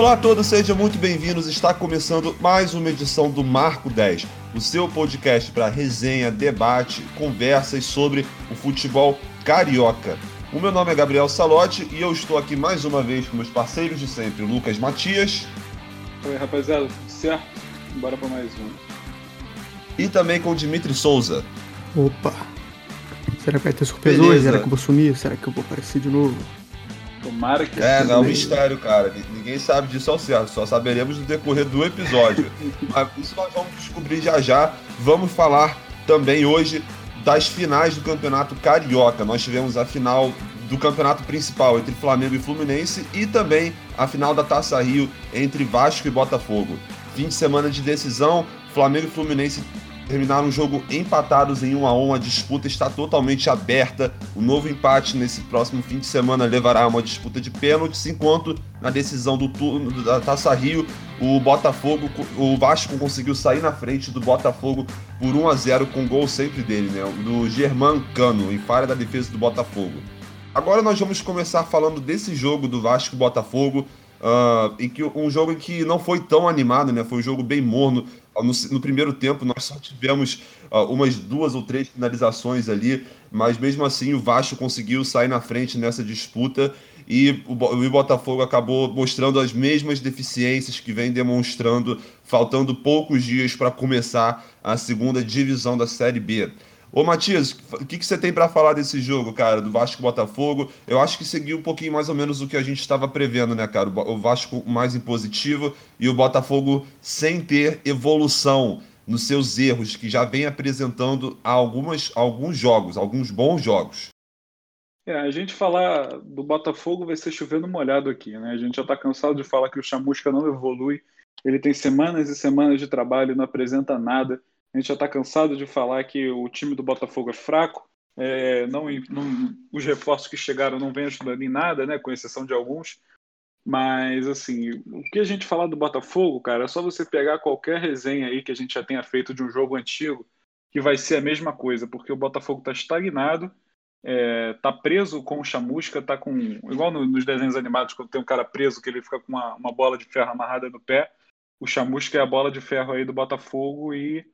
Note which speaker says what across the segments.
Speaker 1: Olá a todos, sejam muito bem-vindos. Está começando mais uma edição do Marco 10, o seu podcast para resenha, debate, conversas sobre o futebol carioca. O meu nome é Gabriel Salotti e eu estou aqui mais uma vez com meus parceiros de sempre, Lucas Matias.
Speaker 2: Oi, rapaziada, tudo certo? Bora para mais um.
Speaker 1: E também com o Dimitri Souza.
Speaker 3: Opa! Será que vai ter surpresa Beleza. hoje? Será que eu vou sumir? Será que eu vou aparecer de novo?
Speaker 2: Tomara que
Speaker 1: É, não é um mistério, cara. Ninguém sabe disso ao certo. Só saberemos no decorrer do episódio. Mas isso nós vamos descobrir já já. Vamos falar também hoje das finais do Campeonato Carioca. Nós tivemos a final do campeonato principal entre Flamengo e Fluminense e também a final da Taça Rio entre Vasco e Botafogo. Fim de semana de decisão, Flamengo e Fluminense terminaram o jogo empatados em 1 a 1 A disputa está totalmente aberta. O novo empate nesse próximo fim de semana levará a uma disputa de pênaltis, enquanto na decisão do turno da Taça Rio, o Botafogo, o Vasco conseguiu sair na frente do Botafogo por 1 a 0 com gol sempre dele, né? Do Germán Cano, em falha da defesa do Botafogo. Agora nós vamos começar falando desse jogo do Vasco Botafogo. Uh, em que um jogo que não foi tão animado, né? Foi um jogo bem morno. No, no primeiro tempo, nós só tivemos uh, umas duas ou três finalizações ali, mas mesmo assim o Vasco conseguiu sair na frente nessa disputa e o, o Botafogo acabou mostrando as mesmas deficiências que vem demonstrando, faltando poucos dias para começar a segunda divisão da Série B. Ô Matias, o que, que você tem para falar desse jogo, cara, do Vasco Botafogo? Eu acho que seguiu um pouquinho mais ou menos o que a gente estava prevendo, né, cara? O Vasco mais impositivo e o Botafogo sem ter evolução nos seus erros, que já vem apresentando algumas, alguns jogos, alguns bons jogos.
Speaker 2: É, a gente falar do Botafogo vai ser chovendo molhado aqui, né? A gente já está cansado de falar que o Chamusca não evolui. Ele tem semanas e semanas de trabalho não apresenta nada. A gente já está cansado de falar que o time do Botafogo é fraco, é, não, não, os reforços que chegaram não vêm ajudando em nada, né, com exceção de alguns. Mas, assim, o que a gente falar do Botafogo, cara, é só você pegar qualquer resenha aí que a gente já tenha feito de um jogo antigo, que vai ser a mesma coisa, porque o Botafogo está estagnado, é, tá preso com o chamusca, tá com. Igual no, nos desenhos animados, quando tem um cara preso que ele fica com uma, uma bola de ferro amarrada no pé. O chamusca é a bola de ferro aí do Botafogo e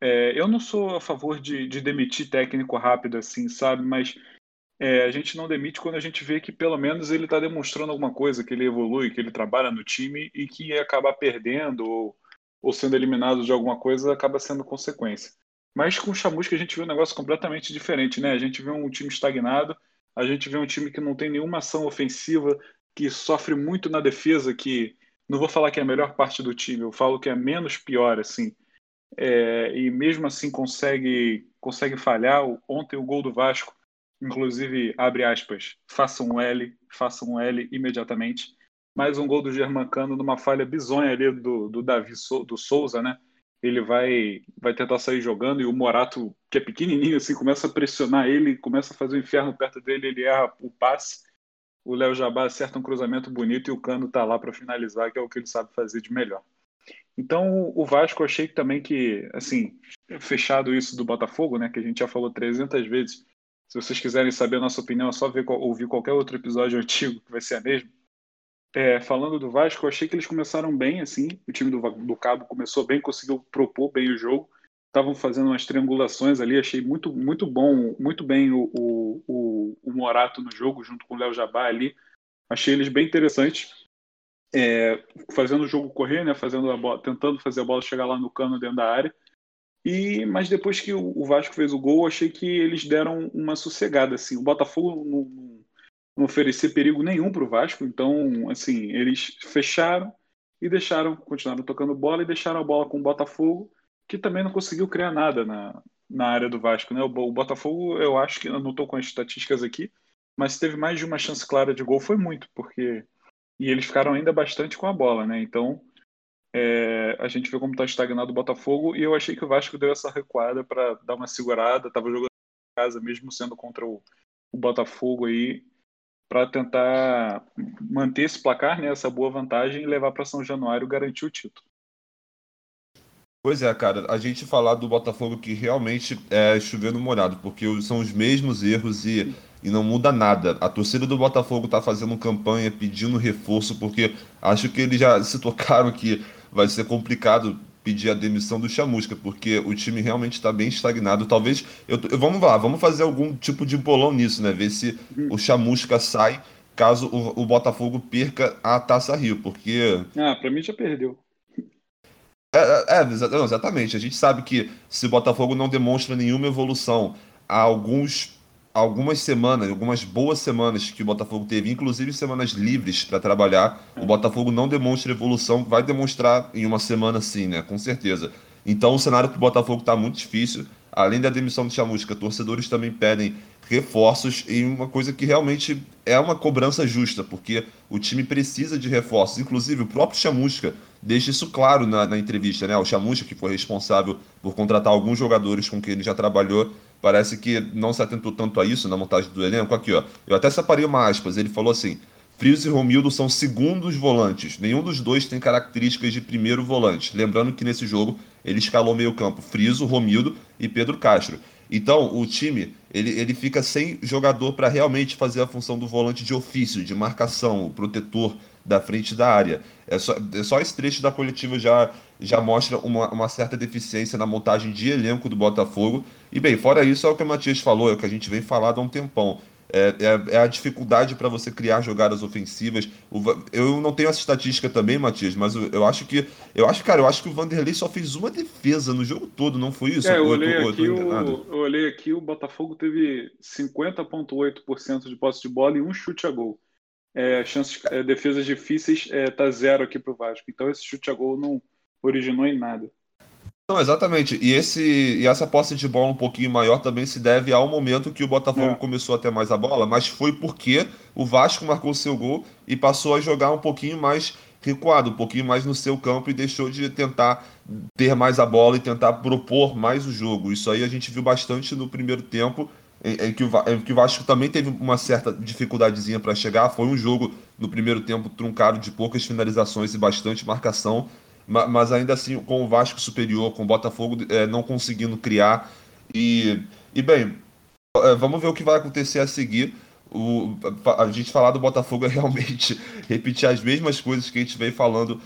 Speaker 2: é, eu não sou a favor de, de, demitir técnico rápido assim, sabe? Mas é, a gente não demite quando a gente vê que pelo menos ele está demonstrando alguma coisa, que ele evolui, que ele trabalha no time e que acabar perdendo ou, ou sendo eliminado de alguma coisa acaba sendo consequência. Mas com o Chamusca a gente viu um negócio completamente diferente, né? A gente vê um time estagnado, a gente vê um time que não tem nenhuma ação ofensiva, que sofre muito na defesa, que não vou falar que é a melhor parte do time, eu falo que é menos pior, assim é, e mesmo assim consegue, consegue falhar. Ontem o gol do Vasco, inclusive, abre aspas, faça um L, faça um L imediatamente. Mais um gol do Germancano numa falha bizonha ali do, do Davi do Souza, né? Ele vai, vai tentar sair jogando e o Morato, que é pequenininho, assim, começa a pressionar ele, começa a fazer um inferno perto dele, ele erra o passe. O Léo Jabá acerta um cruzamento bonito e o Cano tá lá para finalizar, que é o que ele sabe fazer de melhor. Então, o Vasco, achei também que, assim, fechado isso do Botafogo, né, que a gente já falou 300 vezes. Se vocês quiserem saber a nossa opinião, é só ver, ouvir qualquer outro episódio antigo, que vai ser a mesma. É, falando do Vasco, eu achei que eles começaram bem, assim, o time do, do Cabo começou bem, conseguiu propor bem o jogo, estavam fazendo umas triangulações ali, achei muito, muito bom, muito bem o, o, o, o Morato no jogo, junto com o Léo Jabá ali, achei eles bem interessantes é, fazendo o jogo correr, né, fazendo a bola, tentando fazer a bola chegar lá no cano dentro da área. E mas depois que o Vasco fez o gol, achei que eles deram uma sossegada assim. O Botafogo não, não oferecia perigo nenhum para o Vasco, então assim eles fecharam e deixaram, continuaram tocando bola e deixaram a bola com o Botafogo, que também não conseguiu criar nada na, na área do Vasco, né? O, o Botafogo, eu acho que eu não estou com as estatísticas aqui, mas teve mais de uma chance clara de gol, foi muito, porque e eles ficaram ainda bastante com a bola, né? Então é, a gente vê como está estagnado o Botafogo e eu achei que o Vasco deu essa recuada para dar uma segurada, estava jogando em casa mesmo sendo contra o, o Botafogo aí para tentar manter esse placar, né, essa boa vantagem e levar para São Januário garantir o título.
Speaker 1: Pois é, cara, a gente falar do Botafogo que realmente é chovendo molhado, porque são os mesmos erros e e não muda nada. A torcida do Botafogo está fazendo campanha pedindo reforço, porque acho que eles já se tocaram que vai ser complicado pedir a demissão do Chamusca, porque o time realmente está bem estagnado. Talvez. Eu, vamos lá, vamos fazer algum tipo de bolão nisso, né? Ver se o Chamusca sai caso o, o Botafogo perca a Taça Rio, porque.
Speaker 2: Ah, para mim já perdeu.
Speaker 1: É, é, é exatamente. A gente sabe que se o Botafogo não demonstra nenhuma evolução há alguns algumas semanas, algumas boas semanas que o Botafogo teve, inclusive semanas livres para trabalhar, o Botafogo não demonstra evolução, vai demonstrar em uma semana sim, né? Com certeza. Então o cenário para o Botafogo está muito difícil. Além da demissão do Chamusca, torcedores também pedem reforços e uma coisa que realmente é uma cobrança justa, porque o time precisa de reforços. Inclusive, o próprio Chamusca deixa isso claro na, na entrevista, né? O Chamusca, que foi responsável por contratar alguns jogadores com quem ele já trabalhou, parece que não se atentou tanto a isso na montagem do elenco. Aqui, ó. Eu até separei uma aspas. Ele falou assim: Frios e Romildo são segundos volantes. Nenhum dos dois tem características de primeiro volante. Lembrando que nesse jogo ele escalou meio campo Friso, Romildo e Pedro Castro. Então, o time, ele, ele fica sem jogador para realmente fazer a função do volante de ofício, de marcação, protetor da frente da área. É só, é só esse trecho da coletiva já, já mostra uma, uma certa deficiência na montagem de elenco do Botafogo. E bem, fora isso, é o que o Matias falou, é o que a gente vem falando há um tempão. É, é, é, a dificuldade para você criar jogadas ofensivas. O, eu não tenho essa estatística também, Matias, mas eu, eu, acho que. Eu acho, cara, eu acho que o Vanderlei só fez uma defesa no jogo todo, não foi isso?
Speaker 2: É, eu, olhei, eu, aqui, o, eu olhei aqui, o Botafogo teve 50,8% de posse de bola e um chute a gol. É, chances, é, defesas difíceis é, tá zero aqui para o Vasco. Então esse chute a gol não originou em nada.
Speaker 1: Não, exatamente. E, esse, e essa posse de bola um pouquinho maior também se deve ao momento que o Botafogo é. começou a ter mais a bola, mas foi porque o Vasco marcou seu gol e passou a jogar um pouquinho mais recuado, um pouquinho mais no seu campo e deixou de tentar ter mais a bola e tentar propor mais o jogo. Isso aí a gente viu bastante no primeiro tempo, em, em, que, o, em que o Vasco também teve uma certa dificuldadezinha para chegar. Foi um jogo no primeiro tempo truncado de poucas finalizações e bastante marcação mas ainda assim com o Vasco superior, com o Botafogo é, não conseguindo criar. E, e bem, é, vamos ver o que vai acontecer a seguir. O, a gente falar do Botafogo é realmente repetir as mesmas coisas que a gente vem falando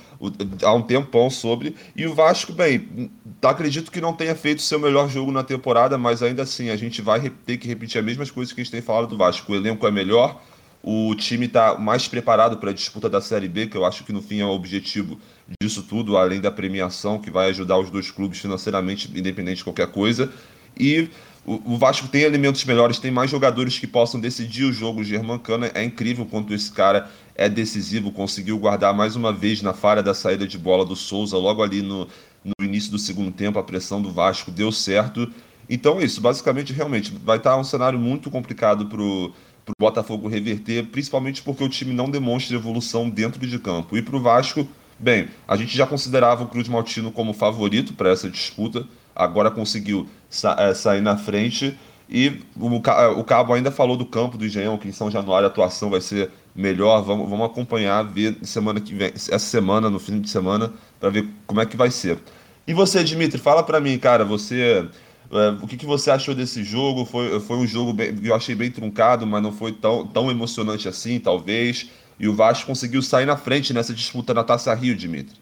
Speaker 1: há um tempão sobre. E o Vasco, bem, acredito que não tenha feito seu melhor jogo na temporada, mas ainda assim a gente vai ter que repetir as mesmas coisas que a gente tem falado do Vasco. O elenco é melhor, o time está mais preparado para a disputa da Série B, que eu acho que no fim é o objetivo disso tudo, além da premiação que vai ajudar os dois clubes financeiramente, independente de qualquer coisa. E o, Vasco tem elementos melhores, tem mais jogadores que possam decidir o jogo. O Germancano é incrível quanto esse cara é decisivo, conseguiu guardar mais uma vez na falha da saída de bola do Souza, logo ali no, no início do segundo tempo, a pressão do Vasco deu certo. Então é isso, basicamente, realmente, vai estar um cenário muito complicado para o Botafogo reverter, principalmente porque o time não demonstra evolução dentro de campo. E para o Vasco, bem, a gente já considerava o Cruz Maltino como favorito para essa disputa, agora conseguiu sa é, sair na frente. E o, o, Cabo ainda falou do campo do Engenhão, que em São Januário a atuação vai ser melhor. Vamos, vamos acompanhar, ver semana que vem, essa semana, no fim de semana, para ver como é que vai ser. E você, Dimitri, fala para mim, cara, você é, o que, que você achou desse jogo? Foi, foi um jogo bem, eu achei bem truncado, mas não foi tão, tão emocionante assim, talvez. E o Vasco conseguiu sair na frente nessa disputa na Taça Rio, Dimitri.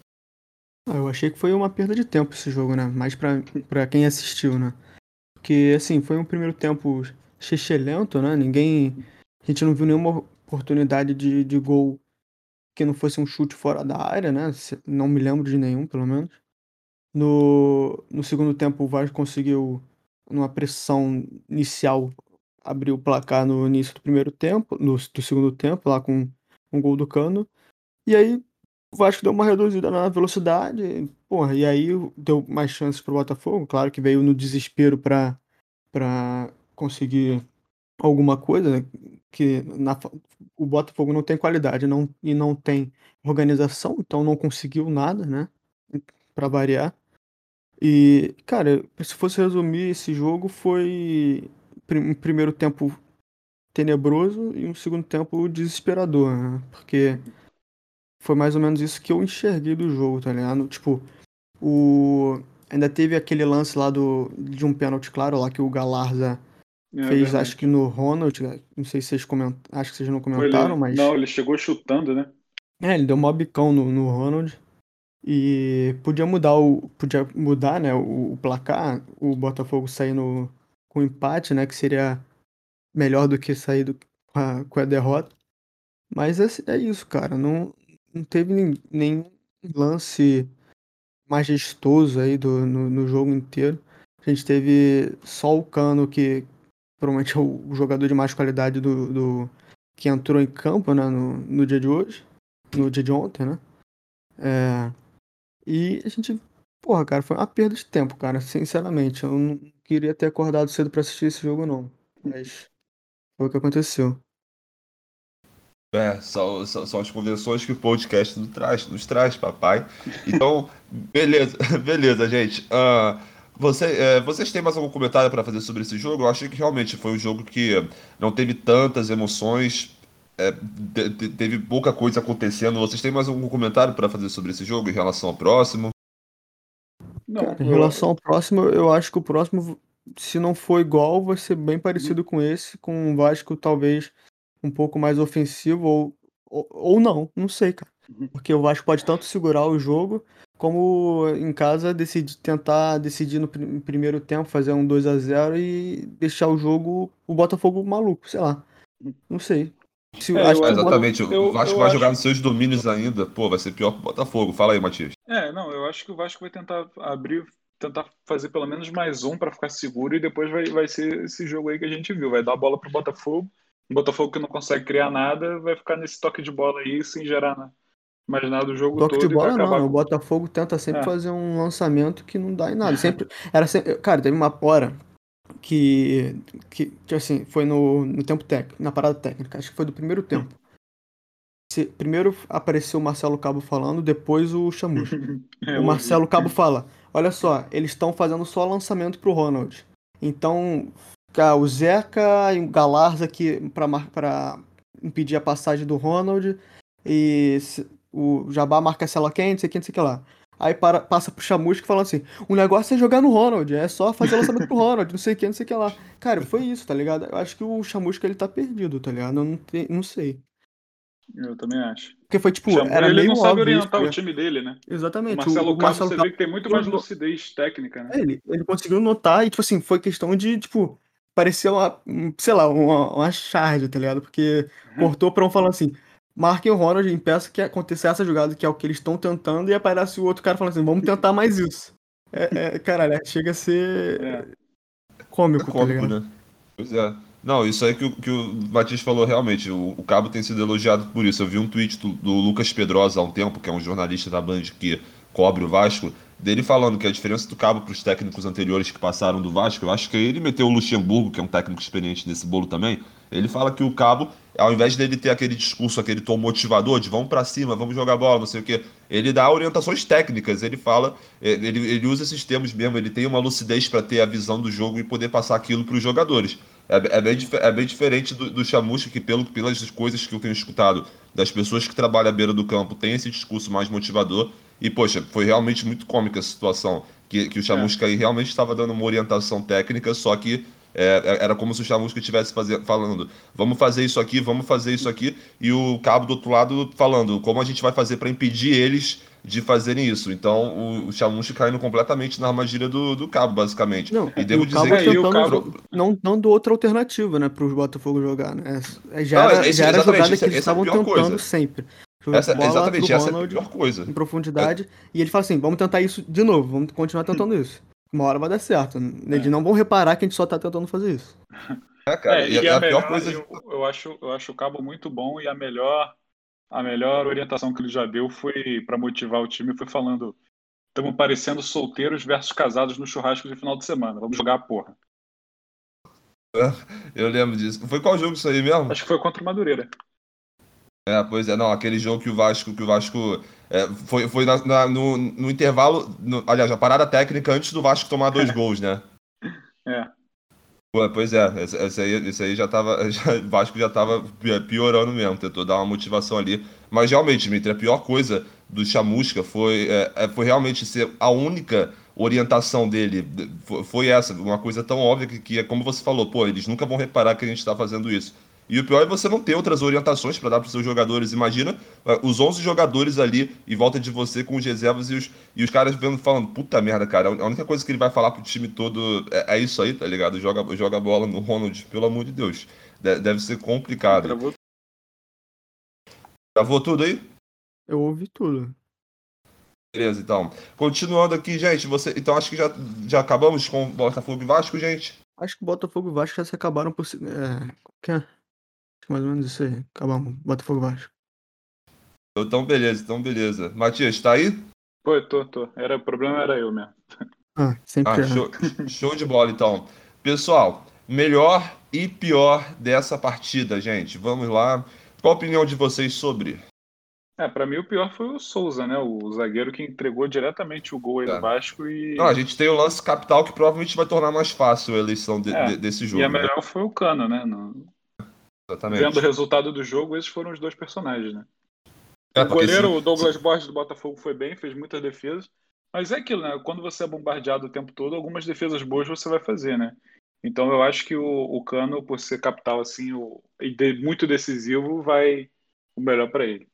Speaker 3: Ah, eu achei que foi uma perda de tempo esse jogo, né? Mais para quem assistiu, né? Porque, assim, foi um primeiro tempo lento, né? Ninguém. A gente não viu nenhuma oportunidade de, de gol que não fosse um chute fora da área, né? Não me lembro de nenhum, pelo menos. No, no segundo tempo, o Vasco conseguiu, numa pressão inicial, abrir o placar no início do primeiro tempo, no, do segundo tempo, lá com um gol do Cano. E aí o Vasco deu uma reduzida na velocidade, porra, e aí deu mais chances pro Botafogo. Claro que veio no desespero para conseguir alguma coisa, que na, o Botafogo não tem qualidade não, e não tem organização, então não conseguiu nada, né? Para variar. E, cara, se fosse resumir esse jogo, foi um primeiro tempo tenebroso e um segundo tempo desesperador, né? Porque foi mais ou menos isso que eu enxerguei do jogo, tá ligado? Tipo, o... ainda teve aquele lance lá do... de um pênalti claro lá que o Galarza É, fez, verdade. acho que no Ronald, não sei se vocês comentaram, acho que vocês não comentaram,
Speaker 2: ele,
Speaker 3: mas.
Speaker 2: Não, ele chegou chutando, né?
Speaker 3: É, ele deu um bicão no, no Ronald. E podia mudar o. Podia mudar, né, o, o placar, o Botafogo sair no, com empate, né? Que seria melhor do que sair do, com, a, com a derrota. Mas é, é isso, cara. Não, não teve nenhum lance majestoso aí do, no, no jogo inteiro. A gente teve só o Cano, que provavelmente é o jogador de mais qualidade do, do que entrou em campo né, no, no dia de hoje, no dia de ontem, né? É, e a gente, porra, cara, foi uma perda de tempo, cara, sinceramente. Eu não queria ter acordado cedo para assistir esse jogo, não. Mas foi o que aconteceu.
Speaker 1: É, são, são, são, as convenções que o podcast nos traz, nos traz, papai. Então, beleza, beleza, gente. Uh, você, é, vocês têm mais algum comentário para fazer sobre esse jogo? Eu achei que realmente foi um jogo que não teve tantas emoções, é, de, de, teve pouca coisa acontecendo. Vocês têm mais algum comentário para fazer sobre esse jogo em relação ao próximo?
Speaker 3: Não, em relação ao próximo, eu acho que o próximo, se não for igual, vai ser bem parecido com esse, com o Vasco talvez um pouco mais ofensivo ou, ou, ou não, não sei, cara. Uhum. Porque o Vasco pode tanto segurar o jogo, como em casa decidir, tentar decidir no pr primeiro tempo, fazer um 2 a 0 e deixar o jogo, o Botafogo maluco, sei lá. Não sei.
Speaker 1: Se, é, acho exatamente, o Vasco eu vai acho... jogar nos seus domínios ainda, pô, vai ser pior que o Botafogo. Fala aí, Matias.
Speaker 2: É, não, eu acho que o Vasco vai tentar abrir, tentar fazer pelo menos mais um para ficar seguro e depois vai, vai ser esse jogo aí que a gente viu. Vai dar a bola pro Botafogo o Botafogo que não consegue criar nada vai ficar nesse toque de bola aí sem gerar nada do jogo
Speaker 3: toque
Speaker 2: todo.
Speaker 3: de bola não, com... o Botafogo tenta sempre é. fazer um lançamento que não dá em nada. Sempre, era sempre, cara, teve uma hora que, que, que assim, foi no, no tempo técnico, na parada técnica, acho que foi do primeiro tempo. Se, primeiro apareceu o Marcelo Cabo falando, depois o Chamus. é, o Marcelo Cabo fala: Olha só, eles estão fazendo só lançamento pro Ronald. Então o Zeca e o Galarza aqui para impedir a passagem do Ronald. E o Jabá marca ela quente, não sei o que, não sei o que lá. Aí para, passa pro Chamusca falando assim: o negócio é jogar no Ronald, é só fazer o lançamento pro Ronald, não sei o que, não sei o que lá. Cara, foi isso, tá ligado? Eu acho que o Chamusca ele tá perdido, tá ligado? Eu não, te, não sei.
Speaker 2: Eu também acho.
Speaker 3: Porque foi tipo. era
Speaker 2: ele
Speaker 3: meio
Speaker 2: não sabe orientar isso, o time dele, né?
Speaker 3: Exatamente.
Speaker 2: O Marcelo, o, Marcelo você Cabo, vê que tem muito mais lucidez técnica, né?
Speaker 3: É, ele, ele conseguiu notar e, tipo assim, foi questão de, tipo, parecia uma, sei lá, uma, uma charge, tá ligado? Porque uhum. cortou pra um falando assim, marquem o Ronald e impeça que aconteça essa jogada, que é o que eles estão tentando, e aparece o outro cara falando assim, vamos tentar mais isso. É, é caralho, chega a ser é. cômico, é cômico, tá
Speaker 1: né? Pois é. Não, isso aí que, o, que o Matias falou realmente, o, o, Cabo tem sido elogiado por isso. Eu vi um tweet do, do Lucas Pedrosa há um tempo, que é um jornalista da Band que cobre o Vasco, dele falando que a diferença do Cabo para os técnicos anteriores que passaram do Vasco, eu acho que ele meteu o Luxemburgo, que é um técnico experiente nesse bolo também. Ele fala que o Cabo, ao invés dele ter aquele discurso, aquele tom motivador de vamos para cima, vamos jogar bola, não sei o quê, ele dá orientações técnicas. Ele fala, ele, ele usa esses termos mesmo, ele tem uma lucidez para ter a visão do jogo e poder passar aquilo para os jogadores. É, é, bem, é bem diferente do, do Chamusca, que pelo, pelas coisas que eu tenho escutado das pessoas que trabalham à beira do campo, tem esse discurso mais motivador e, poxa, foi realmente muito cômica a situação. Que, que o Chamusca é. aí realmente estava dando uma orientação técnica, só que é, é era como se o Chamusca estivesse falando: vamos fazer isso aqui, vamos fazer isso aqui, e o cabo do outro lado falando como a gente vai fazer para impedir eles de fazerem isso. Então o, o Chamusca caindo completamente na armadilha do, do cabo, basicamente.
Speaker 3: Não, e devo dizer que. O cabo... não, não do outra alternativa, né, para o Botafogo jogar, né? É, já era, não, já era a jogada que eles estavam tentando coisa. sempre.
Speaker 1: Essa, exatamente, essa é a pior coisa.
Speaker 3: Em profundidade. É. E ele fala assim: vamos tentar isso de novo, vamos continuar tentando isso. Uma hora vai dar certo. Eles é. não vão reparar que a gente só tá tentando fazer isso.
Speaker 2: É, cara, é, e, e a, a melhor, pior coisa. Eu, eu, acho, eu acho o cabo muito bom e a melhor, a melhor orientação que ele já deu foi para motivar o time foi falando: estamos parecendo solteiros versus casados no churrasco de final de semana. Vamos jogar a porra.
Speaker 1: Eu lembro disso. Foi qual jogo isso aí mesmo?
Speaker 2: Acho que foi contra o Madureira.
Speaker 1: É, pois é, não, aquele jogo que o Vasco, que o Vasco é, foi, foi na, na, no, no, intervalo, no, aliás, a parada técnica antes do Vasco tomar dois gols, né?
Speaker 2: É.
Speaker 1: Pois é, esse, aí, esse aí já tava. Já, Vasco já tava piorando mesmo, tentou dar uma motivação ali. Mas realmente, Dimitri, a pior coisa do Chamusca foi, é, é, foi realmente ser a única orientação dele foi essa, uma coisa tão óbvia que, que é como você falou, pô, eles nunca vão reparar que a gente está fazendo isso. E o pior é você não ter outras orientações para dar para os seus jogadores. Imagina uh, os 11 jogadores ali em volta de você com os reservas e os, e os caras vendo, falando, puta merda, cara, a única coisa que ele vai falar pro time todo é, é isso aí, tá ligado? Joga, joga a bola no Ronald, pelo amor de Deus. De, deve ser complicado. Gravou... Gravou tudo aí?
Speaker 3: Eu ouvi tudo.
Speaker 1: Beleza, então. Continuando aqui, gente, você. Então acho que já, já acabamos com Botafogo e Vasco, gente.
Speaker 3: Acho que Botafogo e Vasco já se acabaram por. É... Que é? Mais ou menos isso aí. Acabamos. Botafogo Vasco.
Speaker 1: Então, beleza, então, beleza. Matias, tá aí?
Speaker 2: Pô, tô, tô. Era, o problema era eu mesmo.
Speaker 3: Ah, sempre. Ah, é.
Speaker 1: show, show de bola, então. Pessoal, melhor e pior dessa partida, gente. Vamos lá. Qual a opinião de vocês sobre?
Speaker 2: É, pra mim o pior foi o Souza, né? O zagueiro que entregou diretamente o gol aí é. do Vasco e.
Speaker 1: Não, a gente tem o lance capital que provavelmente vai tornar mais fácil a eleição de, é. de, desse jogo.
Speaker 2: E a né? melhor foi o Cano, né? No...
Speaker 1: Exatamente.
Speaker 2: Vendo o resultado do jogo, esses foram os dois personagens, né? É, o goleiro, se... o Douglas Borges do Botafogo, foi bem, fez muitas defesas. Mas é aquilo, né? Quando você é bombardeado o tempo todo, algumas defesas boas você vai fazer, né? Então eu acho que o, o Cano, por ser capital assim, o, e de, muito decisivo, vai o melhor para ele.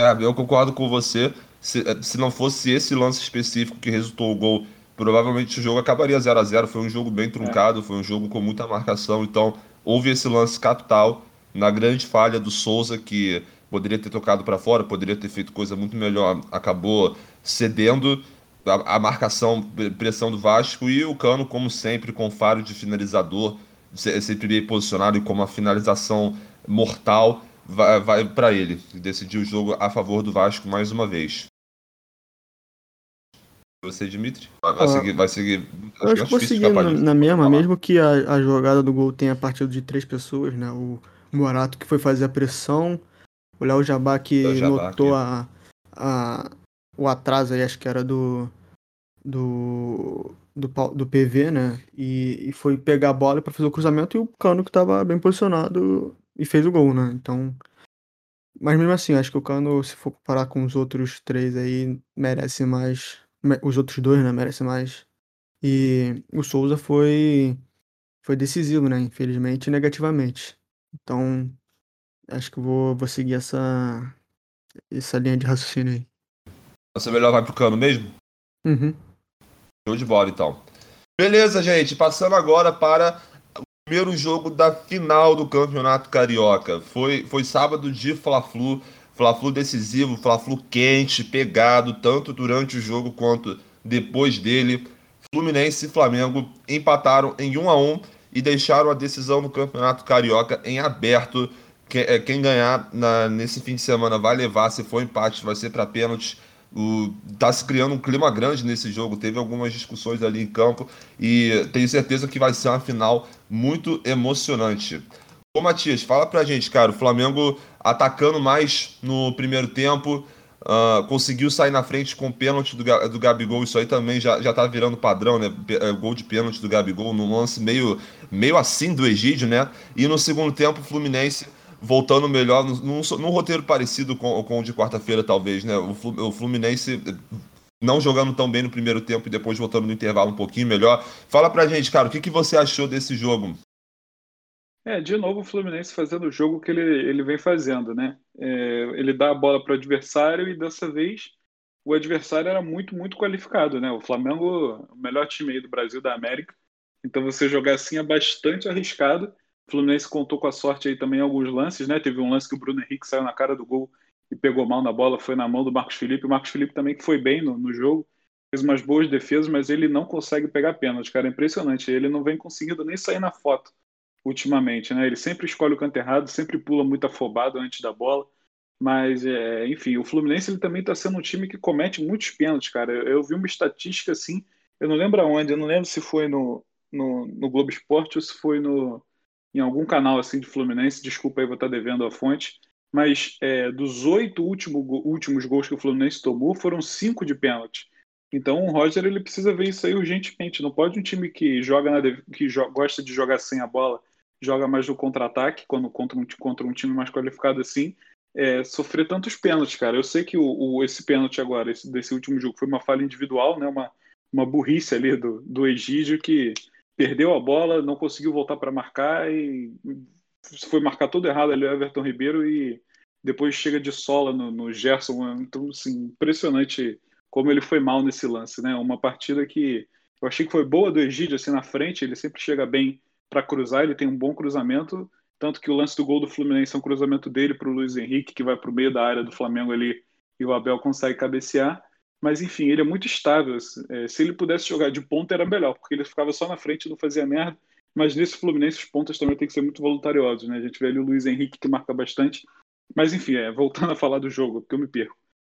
Speaker 1: É, eu concordo com você. Se, se não fosse esse lance específico que resultou o gol, provavelmente o jogo acabaria 0 a 0 Foi um jogo bem truncado, é. foi um jogo com muita marcação. Então, houve esse lance capital na grande falha do Souza, que poderia ter tocado para fora, poderia ter feito coisa muito melhor, acabou cedendo a, a marcação, pressão do Vasco e o Cano, como sempre, com faro de finalizador, sempre bem posicionado e com uma finalização mortal vai, vai para ele. Decidiu o jogo a favor do Vasco mais uma vez. Você, Dimitri? Vai, ah, seguir, vai seguir.
Speaker 3: Eu acho que vou seguir na, na mesma, mesmo que a, a jogada do gol tenha partido de três pessoas, né? O Morato que foi fazer a pressão, o Léo Jabá que Jabá, notou a, a, o atraso aí, acho que era do, do, do, do PV, né? E, e foi pegar a bola para fazer o cruzamento e o Cano que estava bem posicionado e fez o gol, né? Então. Mas mesmo assim, acho que o Cano, se for comparar com os outros três aí, merece mais. Os outros dois, né? Merece mais. E o Souza foi. Foi decisivo, né? Infelizmente, negativamente. Então, acho que vou, vou seguir essa. Essa linha de raciocínio aí.
Speaker 1: Você melhor vai pro Cano mesmo?
Speaker 3: Uhum.
Speaker 1: Show de bola, então. Beleza, gente. Passando agora para primeiro jogo da final do Campeonato Carioca. Foi, foi sábado de Fla-Flu, Fla-Flu decisivo, Fla-Flu quente, pegado, tanto durante o jogo quanto depois dele. Fluminense e Flamengo empataram em 1 a 1 e deixaram a decisão do Campeonato Carioca em aberto. É, quem ganhar na, nesse fim de semana vai levar, se for empate, vai ser para pênaltis. O, tá se criando um clima grande nesse jogo. Teve algumas discussões ali em campo e tenho certeza que vai ser uma final muito emocionante. Ô Matias, fala pra gente, cara. O Flamengo atacando mais no primeiro tempo, uh, conseguiu sair na frente com o pênalti do, do Gabigol. Isso aí também já, já tá virando padrão, né? É, gol de pênalti do Gabigol num lance meio, meio assim do Egídio, né? E no segundo tempo, o Fluminense voltando melhor, num, num roteiro parecido com, com o de quarta-feira, talvez, né? O Fluminense não jogando tão bem no primeiro tempo e depois voltando no intervalo um pouquinho melhor. Fala pra gente, cara, o que, que você achou desse jogo?
Speaker 2: É, de novo o Fluminense fazendo o jogo que ele, ele vem fazendo, né? É, ele dá a bola para o adversário e dessa vez o adversário era muito, muito qualificado, né? O Flamengo, o melhor time aí do Brasil, da América. Então você jogar assim é bastante arriscado. O Fluminense contou com a sorte aí também em alguns lances, né? Teve um lance que o Bruno Henrique saiu na cara do gol e pegou mal na bola, foi na mão do Marcos Felipe. O Marcos Felipe também que foi bem no, no jogo, fez umas boas defesas, mas ele não consegue pegar pênalti, cara. É impressionante. Ele não vem conseguindo nem sair na foto ultimamente, né? Ele sempre escolhe o canto errado, sempre pula muito afobado antes da bola. Mas, é, enfim, o Fluminense ele também está sendo um time que comete muitos pênaltis, cara. Eu, eu, vi uma estatística assim, eu não lembro aonde, eu não lembro se foi no, no, no Globo Esporte ou se foi no, em algum canal assim de Fluminense, desculpa aí, vou estar devendo a fonte, mas é, dos oito último, últimos gols que o Fluminense tomou, foram cinco de pênalti. Então o Roger ele precisa ver isso aí urgentemente. Não pode um time que joga na, que jo gosta de jogar sem a bola, joga mais no contra-ataque, quando contra um, contra um time mais qualificado assim, é, sofrer tantos pênaltis, cara. Eu sei que o, o, esse pênalti agora, esse, desse último jogo, foi uma falha individual, né? Uma, uma burrice ali do, do Egídio que perdeu a bola, não conseguiu voltar para marcar e foi marcar tudo errado ali o Everton Ribeiro e depois chega de sola no, no Gerson. Então, assim, impressionante como ele foi mal nesse lance, né? Uma partida que eu achei que foi boa do Egídio, assim, na frente, ele sempre chega bem para cruzar, ele tem um bom cruzamento, tanto que o lance do gol do Fluminense é um cruzamento dele para o Luiz Henrique, que vai para o meio da área do Flamengo ali e o Abel consegue cabecear. Mas enfim, ele é muito estável. É, se ele pudesse jogar de ponta era melhor, porque ele ficava só na frente e não fazia merda. Mas nesse Fluminense os pontas também tem que ser muito voluntariosos, né? A gente vê ali o Luiz Henrique que marca bastante. Mas enfim, é, voltando a falar do jogo, porque eu me perco.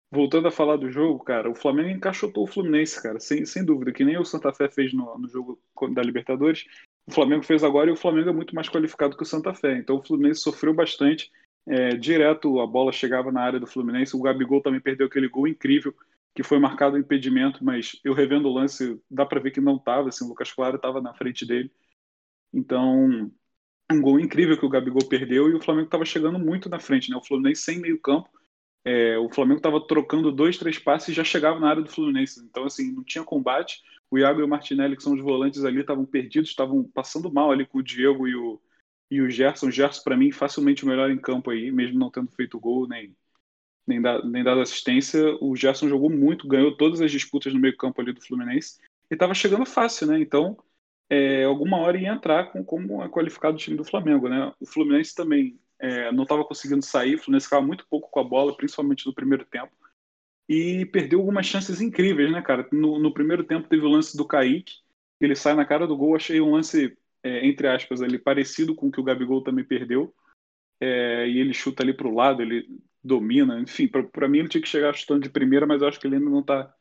Speaker 2: Voltando a falar do jogo, cara, o Flamengo encaixotou o Fluminense, cara, sem, sem dúvida, que nem o Santa Fé fez no, no jogo da Libertadores o Flamengo fez agora e o Flamengo é muito mais qualificado que o Santa Fé. Então o Fluminense sofreu bastante. É, direto a bola chegava na área do Fluminense. O Gabigol também perdeu aquele gol incrível que foi marcado o impedimento, mas eu revendo o lance, dá para ver que não estava. Assim, o Lucas Claro estava na frente dele. Então, um gol incrível que o Gabigol perdeu e o Flamengo estava chegando muito na frente. Né? O Fluminense sem meio campo. É, o Flamengo estava trocando dois, três passes e já chegava na área do Fluminense. Então, assim, não tinha combate o Iago e o Martinelli, que são os volantes ali, estavam perdidos, estavam passando mal ali com o Diego e o, e o Gerson. O Gerson, para mim, facilmente o melhor em campo aí, mesmo não tendo feito gol nem, nem, da, nem dado assistência. O Gerson jogou muito, ganhou todas as disputas no meio-campo ali do Fluminense e estava chegando fácil, né? Então, é, alguma hora ia entrar com, como é qualificado o time do Flamengo, né? O Fluminense também é, não estava conseguindo sair, o Fluminense ficava muito pouco com a bola, principalmente no primeiro tempo e perdeu algumas chances incríveis, né, cara? No, no, primeiro tempo teve o lance do Kaique, ele sai na cara do gol, achei um lance, é, entre aspas, ali, parecido com o que o Gabigol também perdeu, é, e ele chuta ali para o lado, ele domina, enfim, para mim ele tinha que chegar chutando de primeira, mas eu acho que ele ainda não está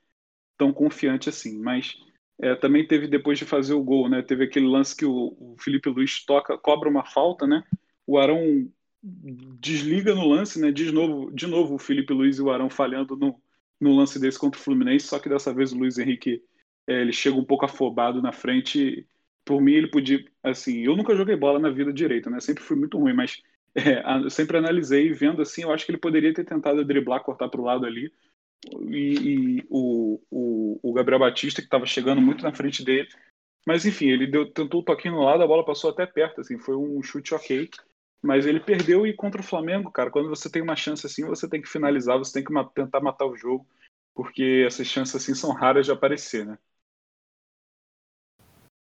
Speaker 2: tão confiante assim, mas é, também teve depois de fazer o gol, né, teve aquele lance que o, o Felipe Luiz toca, cobra uma falta, né, o Arão desliga no lance, né, de novo, de novo o Felipe Luiz e o Arão falhando no, no lance desse contra o Fluminense, só que dessa vez o Luiz Henrique é, ele chega um pouco afobado na frente. Por mim, ele podia. Assim, eu nunca joguei bola na vida direito, né? Sempre fui muito ruim, mas é, eu sempre analisei vendo assim, eu acho que ele poderia ter tentado driblar, cortar para o lado ali. E, e o, o, o, Gabriel Batista, que estava chegando muito na frente dele. Mas enfim, ele deu, tentou o toquinho no lado, a bola passou até perto, assim, foi um chute ok. Mas ele perdeu e contra o Flamengo, cara, quando você tem uma chance assim, você tem que finalizar, você tem que tentar matar o jogo, porque essas chances assim são raras de aparecer, né?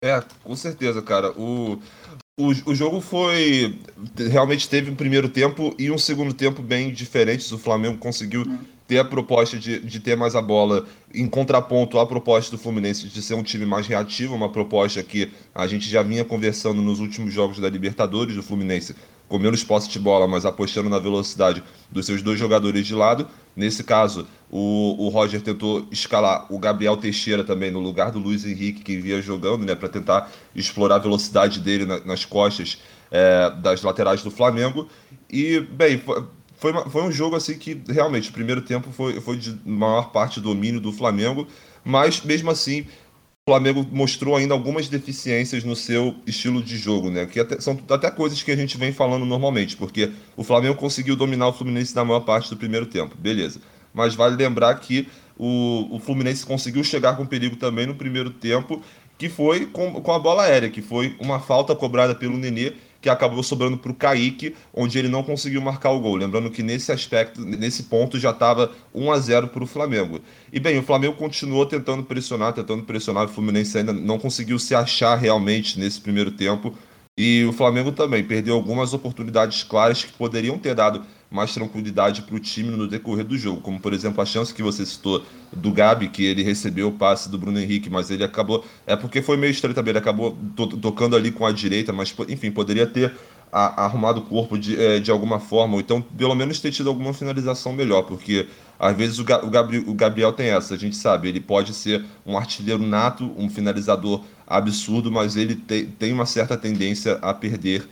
Speaker 1: É, com certeza, cara. O, o, o jogo foi. Realmente teve um primeiro tempo e um segundo tempo bem diferentes. O Flamengo conseguiu hum. ter a proposta de, de ter mais a bola em contraponto à proposta do Fluminense de ser um time mais reativo, uma proposta que a gente já vinha conversando nos últimos jogos da Libertadores do Fluminense com menos posse de bola, mas apostando na velocidade dos seus dois jogadores de lado. Nesse caso, o, o Roger tentou escalar o Gabriel Teixeira também no lugar do Luiz Henrique, que vinha jogando, né, para tentar explorar a velocidade dele na, nas costas é, das laterais do Flamengo. E, bem, foi, foi, uma, foi, um jogo assim que realmente o primeiro tempo foi, foi de maior parte domínio do Flamengo, mas mesmo assim Flamengo mostrou ainda algumas deficiências no seu estilo de jogo, né? Que até, são até coisas que a gente vem falando normalmente, porque o Flamengo conseguiu dominar o Fluminense na maior parte do primeiro tempo, beleza. Mas vale lembrar que o, o Fluminense conseguiu chegar com perigo também no primeiro tempo, que foi com, com a bola aérea, que foi uma falta cobrada pelo Nenê que acabou sobrando para o Kaique, onde ele não conseguiu marcar o gol. Lembrando que nesse aspecto, nesse ponto, já estava 1 a 0 para o Flamengo. E bem, o Flamengo continuou tentando pressionar, tentando pressionar, o Fluminense ainda não conseguiu se achar realmente nesse primeiro tempo. E o Flamengo também perdeu algumas oportunidades claras que poderiam ter dado mais tranquilidade para o time no decorrer do jogo, como por exemplo a chance que você citou do Gabi, que ele recebeu o passe do Bruno Henrique, mas ele acabou. É porque foi meio estranho também, ele acabou to tocando ali com a direita, mas enfim, poderia ter a, arrumado o corpo de, é, de alguma forma, ou então pelo menos ter tido alguma finalização melhor, porque às vezes o, Ga o, Gabriel, o Gabriel tem essa, a gente sabe, ele pode ser um artilheiro nato, um finalizador absurdo, mas ele te, tem uma certa tendência a perder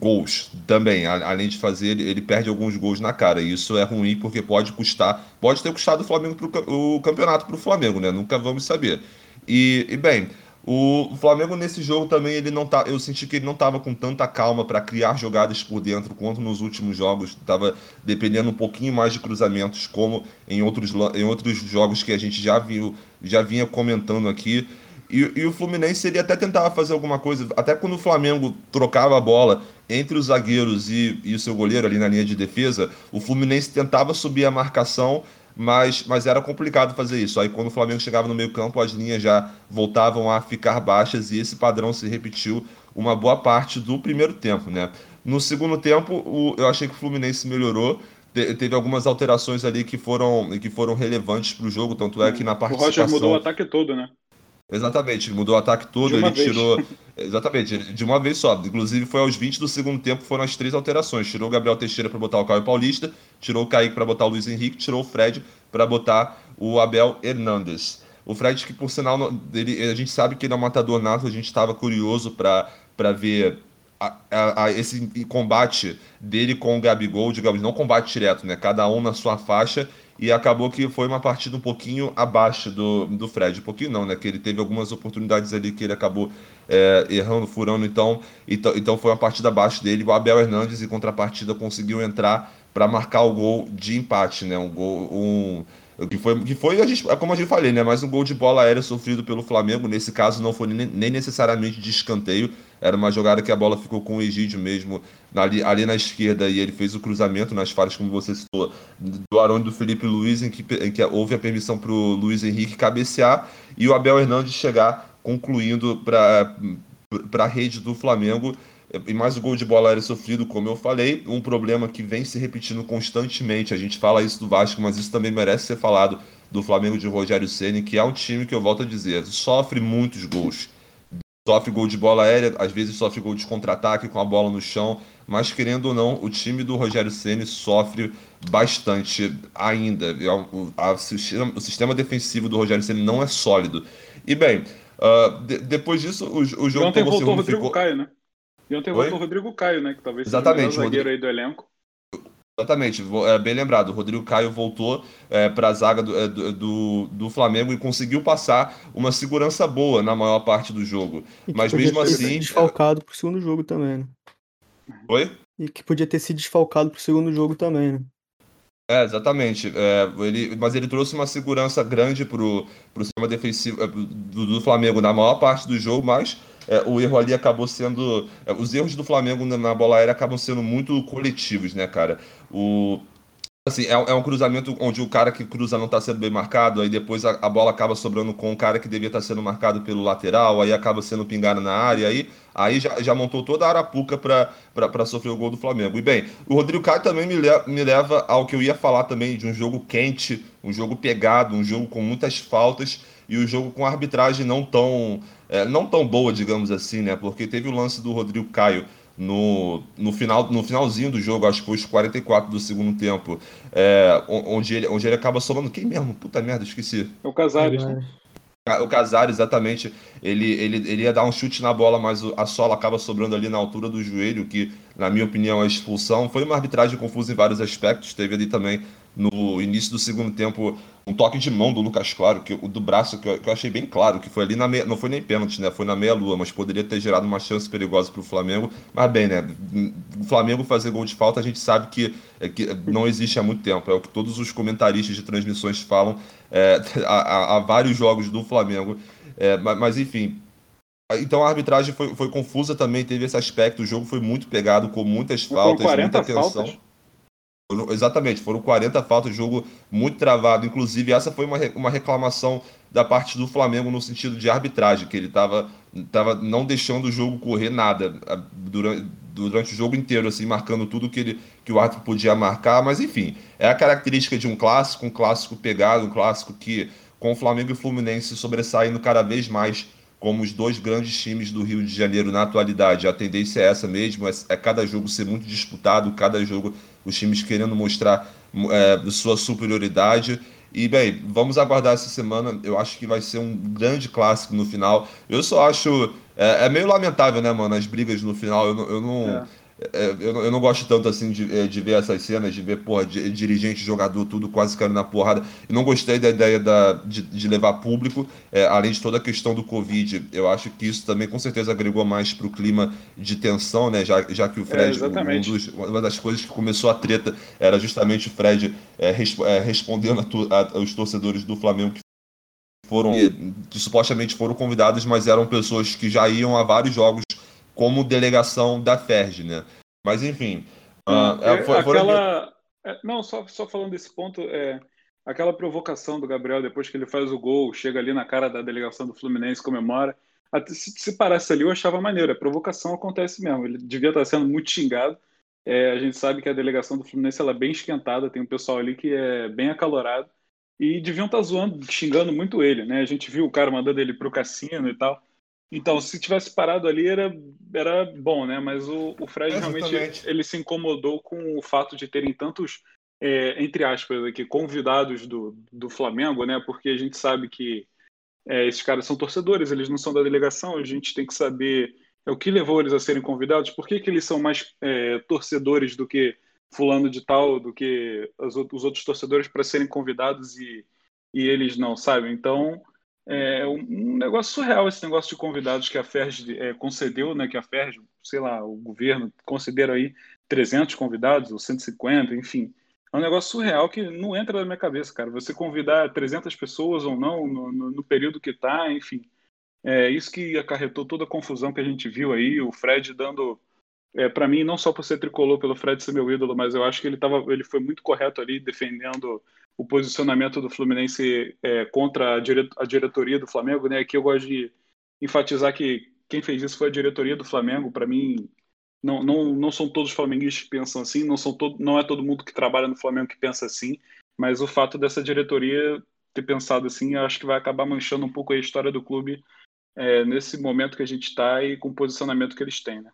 Speaker 1: gols também. Além de fazer, ele, perde alguns gols na cara. E isso é ruim porque pode custar, pode ter custado o Flamengo pro, o campeonato para o Flamengo, né? Nunca vamos saber. E, e, bem, O Flamengo nesse jogo também ele não tá, eu senti que ele não estava com tanta calma para criar jogadas por dentro quanto nos últimos jogos, estava dependendo um pouquinho mais de cruzamentos, como em outros, em outros jogos que a gente já viu, já vinha comentando aqui. E, e, o Fluminense ele até tentava fazer alguma coisa, até quando o Flamengo trocava a bola entre os zagueiros e, e o seu goleiro ali na linha de defesa, o Fluminense tentava subir a marcação mas, mas era complicado fazer isso. Aí quando o Flamengo chegava no meio campo, as linhas já voltavam a ficar baixas e esse padrão se repetiu uma boa parte do primeiro tempo, né? No segundo tempo, o, eu achei que o Fluminense melhorou, te, teve algumas alterações ali que foram, que foram relevantes para o jogo, tanto é que na participação... O Roger
Speaker 2: mudou o ataque todo, né?
Speaker 1: Exatamente, ele mudou o ataque todo, ele vez. tirou. Exatamente, de uma vez só. Inclusive foi aos 20 do segundo tempo, foram as três alterações. Tirou o Gabriel Teixeira para botar o Caio Paulista, tirou o Kaique para botar o Luiz Henrique, tirou o Fred para botar o Abel Hernandes. O Fred, que por sinal, ele, a gente sabe que ele é um matador nato, a gente estava curioso para ver a, a, a, esse combate dele com o Gabigol, digamos, não combate direto, né? Cada um na sua faixa e acabou que foi uma partida um pouquinho abaixo do, do Fred. Um pouquinho não, né? Que ele teve algumas oportunidades ali que ele acabou é, errando, furando, então, então, então foi uma partida abaixo dele. O Abel Hernandes, em contrapartida, conseguiu entrar para marcar o gol de empate, né? Um gol. Um, que foi, que foi a gente, como a gente falei, né? Mais um gol de bola aérea sofrido pelo Flamengo. Nesse caso, não foi nem, nem necessariamente de escanteio. Era uma jogada que a bola ficou com o Egídio mesmo ali, ali na esquerda e ele fez o cruzamento nas falhas, como você citou, do Arão e do Felipe Luiz, em que, em que houve a permissão para o Luiz Henrique cabecear e o Abel Hernandes chegar concluindo para a rede do Flamengo. E mais o gol de bola aérea sofrido, como eu falei, um problema que vem se repetindo constantemente. A gente fala isso do Vasco, mas isso também merece ser falado do Flamengo de Rogério Ceni, que é um time que eu volto a dizer, sofre muitos gols. Sofre gol de bola aérea, às vezes sofre gol de contra-ataque com a bola no chão mas querendo ou não, o time do Rogério Ceni sofre bastante ainda. É a, o sistema defensivo do Rogério Ceni não é sólido. E bem, uh, de, depois disso, o, o jogo.
Speaker 2: E ontem voltou o Rodrigo ficou... Caio, né? E ontem voltou o Rodrigo Caio, né? Que talvez
Speaker 1: Exatamente,
Speaker 2: seja o zagueiro Rodrigo... aí do elenco.
Speaker 1: Exatamente, é bem lembrado. O Rodrigo Caio voltou é, para a zaga do, é, do, do, Flamengo e conseguiu passar uma segurança boa na maior parte do jogo. Mas mesmo assim.
Speaker 3: Desfalcado para o segundo jogo também, né?
Speaker 1: Oi?
Speaker 3: E que podia ter se desfalcado pro segundo jogo também, né?
Speaker 1: É, exatamente. É, ele, mas ele trouxe uma segurança grande pro, pro sistema defensivo é, do, do Flamengo na maior parte do jogo, mas é, o erro ali acabou sendo. É, os erros do Flamengo na, bola aérea acabam sendo muito coletivos, né, cara? O, Assim, é, é, um cruzamento onde o cara que cruza não está sendo bem marcado, aí depois a, a, bola acaba sobrando com o cara que devia estar tá sendo marcado pelo lateral, aí acaba sendo pingado na área, aí, aí já, já montou toda a arapuca para sofrer o gol do Flamengo. E bem, o Rodrigo Caio também me, le, me leva ao que eu ia falar também de um jogo quente, um jogo pegado, um jogo com muitas faltas e o jogo com arbitragem não tão, é, não tão boa, digamos assim, né? Porque teve o lance do Rodrigo Caio no, no, final, no finalzinho do jogo, acho que foi os 44 do segundo tempo, é, onde, ele, onde ele acaba somando. Quem mesmo? Puta merda, esqueci.
Speaker 2: É o Casares, né?
Speaker 1: O Casares, exatamente. Ele, ele, ele ia dar um chute na bola, mas a sola acaba sobrando ali na altura do joelho, que, na minha opinião, é expulsão. Foi uma arbitragem confusa em vários aspectos. Teve ali também no início do segundo tempo, um toque de mão do Lucas Claro, que, do braço, que eu, que eu achei bem claro, que foi ali na meia, não foi nem pênalti, né? Foi na meia-lua, mas poderia ter gerado uma chance perigosa para o Flamengo. Mas bem, né? O Flamengo fazer gol de falta, a gente sabe que, é, que não existe há muito tempo. É o que todos os comentaristas de transmissões falam é, há, há, vários jogos do Flamengo. É, mas, mas, enfim, então a arbitragem foi, foi confusa também, teve esse aspecto. O jogo foi muito pegado, com muitas faltas, muita tensão. Faltas. Exatamente, foram 40 faltas, jogo muito travado. Inclusive, essa foi uma, uma reclamação da parte do Flamengo no sentido de arbitragem, que ele estava tava não deixando o jogo correr nada durante, durante o jogo inteiro, assim, marcando tudo que, ele, que o árbitro podia marcar. Mas, enfim, é a característica de um clássico, um clássico pegado, um clássico que, com o Flamengo e o Fluminense sobressaindo cada vez mais como os dois grandes times do Rio de Janeiro na atualidade. A tendência é essa mesmo, é, é cada jogo ser muito disputado, cada jogo os times querendo mostrar é, sua superioridade. E, bem, vamos aguardar essa semana. Eu acho que vai ser um grande clássico no final. Eu só acho. É, é meio lamentável, né, mano, as brigas no final. Eu, eu não. É. é, eu, eu, não gosto tanto assim de, é, de ver essas cenas, de ver, porra, de, dirigente, jogador, tudo quase caindo na porrada. Eu não gostei da ideia da, de, de levar público, é, além de toda a questão do Covid. Eu acho que isso também com certeza agregou mais pro clima de tensão, né? Já, já que o Fred,
Speaker 2: é, um
Speaker 1: dos, uma das coisas que começou a treta era justamente o Fred é, resp é, respondendo a, a, aos torcedores do Flamengo que foram que supostamente foram convidados, mas eram pessoas que já iam a vários jogos como delegação da FERJ, né? Mas enfim.
Speaker 2: Uh, é, foi, aquela... É, não, só, só falando desse ponto, é, aquela provocação do Gabriel depois que ele faz o gol, chega ali na cara da delegação do Fluminense, comemora. Se, se parasse ali, eu achava maneiro. A provocação acontece mesmo. Ele devia estar sendo muito xingado. É, a gente sabe que a delegação do Fluminense ela é bem esquentada, tem um pessoal ali que é bem acalorado. E deviam estar zoando, xingando muito ele, né? A gente viu o cara mandando ele pro cassino e tal. Então, se tivesse parado ali, era, era bom, né? Mas o, o Fred Exatamente. realmente ele se incomodou com o fato de terem tantos, é, entre aspas, aqui, convidados do, do Flamengo, né? Porque a gente sabe que é, esses caras são torcedores, eles não são da delegação, a gente tem que saber é, o que levou eles a serem convidados, por que, que eles são mais é, torcedores do que fulano de tal, do que os, os outros torcedores para serem convidados e, e eles não, sabe? Então é um negócio surreal esse negócio de convidados que a FERJ é, concedeu, né? Que a FERJ, sei lá, o governo concederam aí 300 convidados ou 150, enfim. É um negócio surreal que não entra na minha cabeça, cara. Você convidar 300 pessoas ou não no, no, no período que tá, enfim. É isso que acarretou toda a confusão que a gente viu aí. O Fred dando, é, para mim, não só por ser tricolor pelo Fred ser meu ídolo, mas eu acho que ele tava, ele foi muito correto ali defendendo o posicionamento do Fluminense é, contra a, dire a, diretoria do Flamengo, né? Aqui eu gosto de enfatizar que quem fez isso foi a diretoria do Flamengo. Para mim, não, não, não são todos os flamenguistas que pensam assim, não, são todo, não é todo mundo que trabalha no Flamengo que pensa assim, mas o fato dessa diretoria ter pensado assim, acho que vai acabar manchando um pouco a história do clube é, nesse momento que a gente está e com o posicionamento que eles têm, né?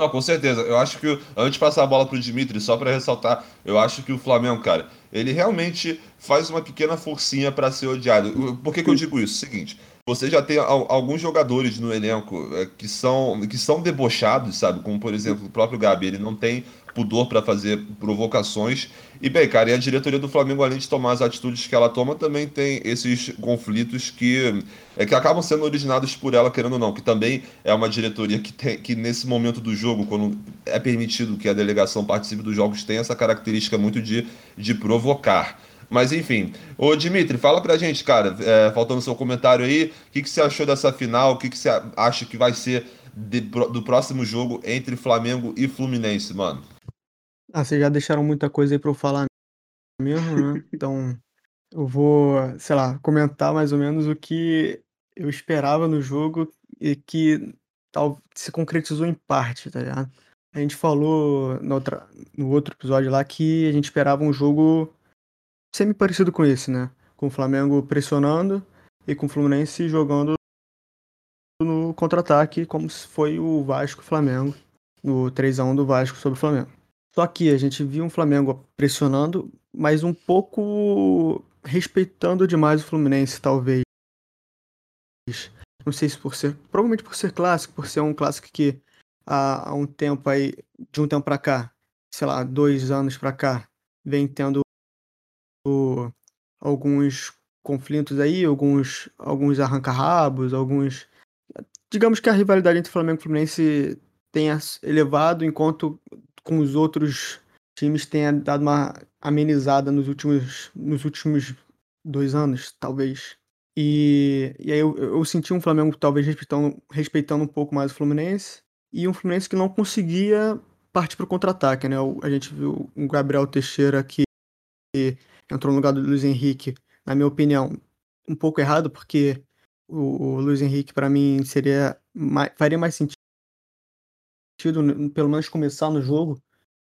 Speaker 1: Não, com certeza. Eu acho que, antes de passar a bola pro Dimitri, só para ressaltar, eu acho que o Flamengo, cara, ele realmente faz uma pequena forcinha para ser odiado. Por que, que eu digo isso? Seguinte, você já tem alguns jogadores no elenco é, que são, que são debochados, sabe? Como, por exemplo, o próprio Gabi, ele não tem pudor para fazer provocações. E, bem, cara, e a diretoria do Flamengo, além de tomar as atitudes que ela toma, também tem esses conflitos que, é, que acabam sendo originados por ela, querendo ou não, que também é uma diretoria que, tem, que nesse momento do jogo, quando é permitido que a delegação participe dos jogos, tem essa característica muito de, de provocar. Mas enfim, ô Dimitri, fala pra gente, cara, é, faltando seu comentário aí, o que, que você achou dessa final, o que, que você acha que vai ser de, do próximo jogo entre Flamengo e Fluminense, mano?
Speaker 3: Ah, vocês já deixaram muita coisa aí pra eu falar mesmo, né? Então, eu vou, sei lá, comentar mais ou menos o que eu esperava no jogo e que tal, se concretizou em parte, tá ligado? A gente falou no, outra, no outro episódio lá que a gente esperava um jogo semi-parecido com esse, né? Com o Flamengo pressionando e com o Fluminense jogando no contra-ataque, como foi o Vasco Flamengo, no 3 a 1 do Vasco sobre o Flamengo. Só que a gente viu um Flamengo pressionando, mas um pouco respeitando demais o Fluminense, talvez. Não sei se por ser, provavelmente por ser clássico, por ser um clássico que há, há um tempo aí, de um tempo para cá, sei lá, dois anos para cá, vem tendo alguns conflitos aí, alguns, alguns arranca-rabos, alguns. Digamos que a rivalidade entre Flamengo e Fluminense tenha elevado, enquanto com os outros times tenha dado uma amenizada nos últimos, nos últimos dois anos, talvez. E, e aí eu, eu senti um Flamengo talvez respeitando, respeitando um pouco mais o Fluminense, e um Fluminense que não conseguia partir para o contra-ataque, né? A gente viu o Gabriel Teixeira que entrou no lugar do Luiz Henrique, na minha opinião, um pouco errado, porque o, o Luiz Henrique, para mim, seria mais, faria mais sentido, pelo menos, começar no jogo,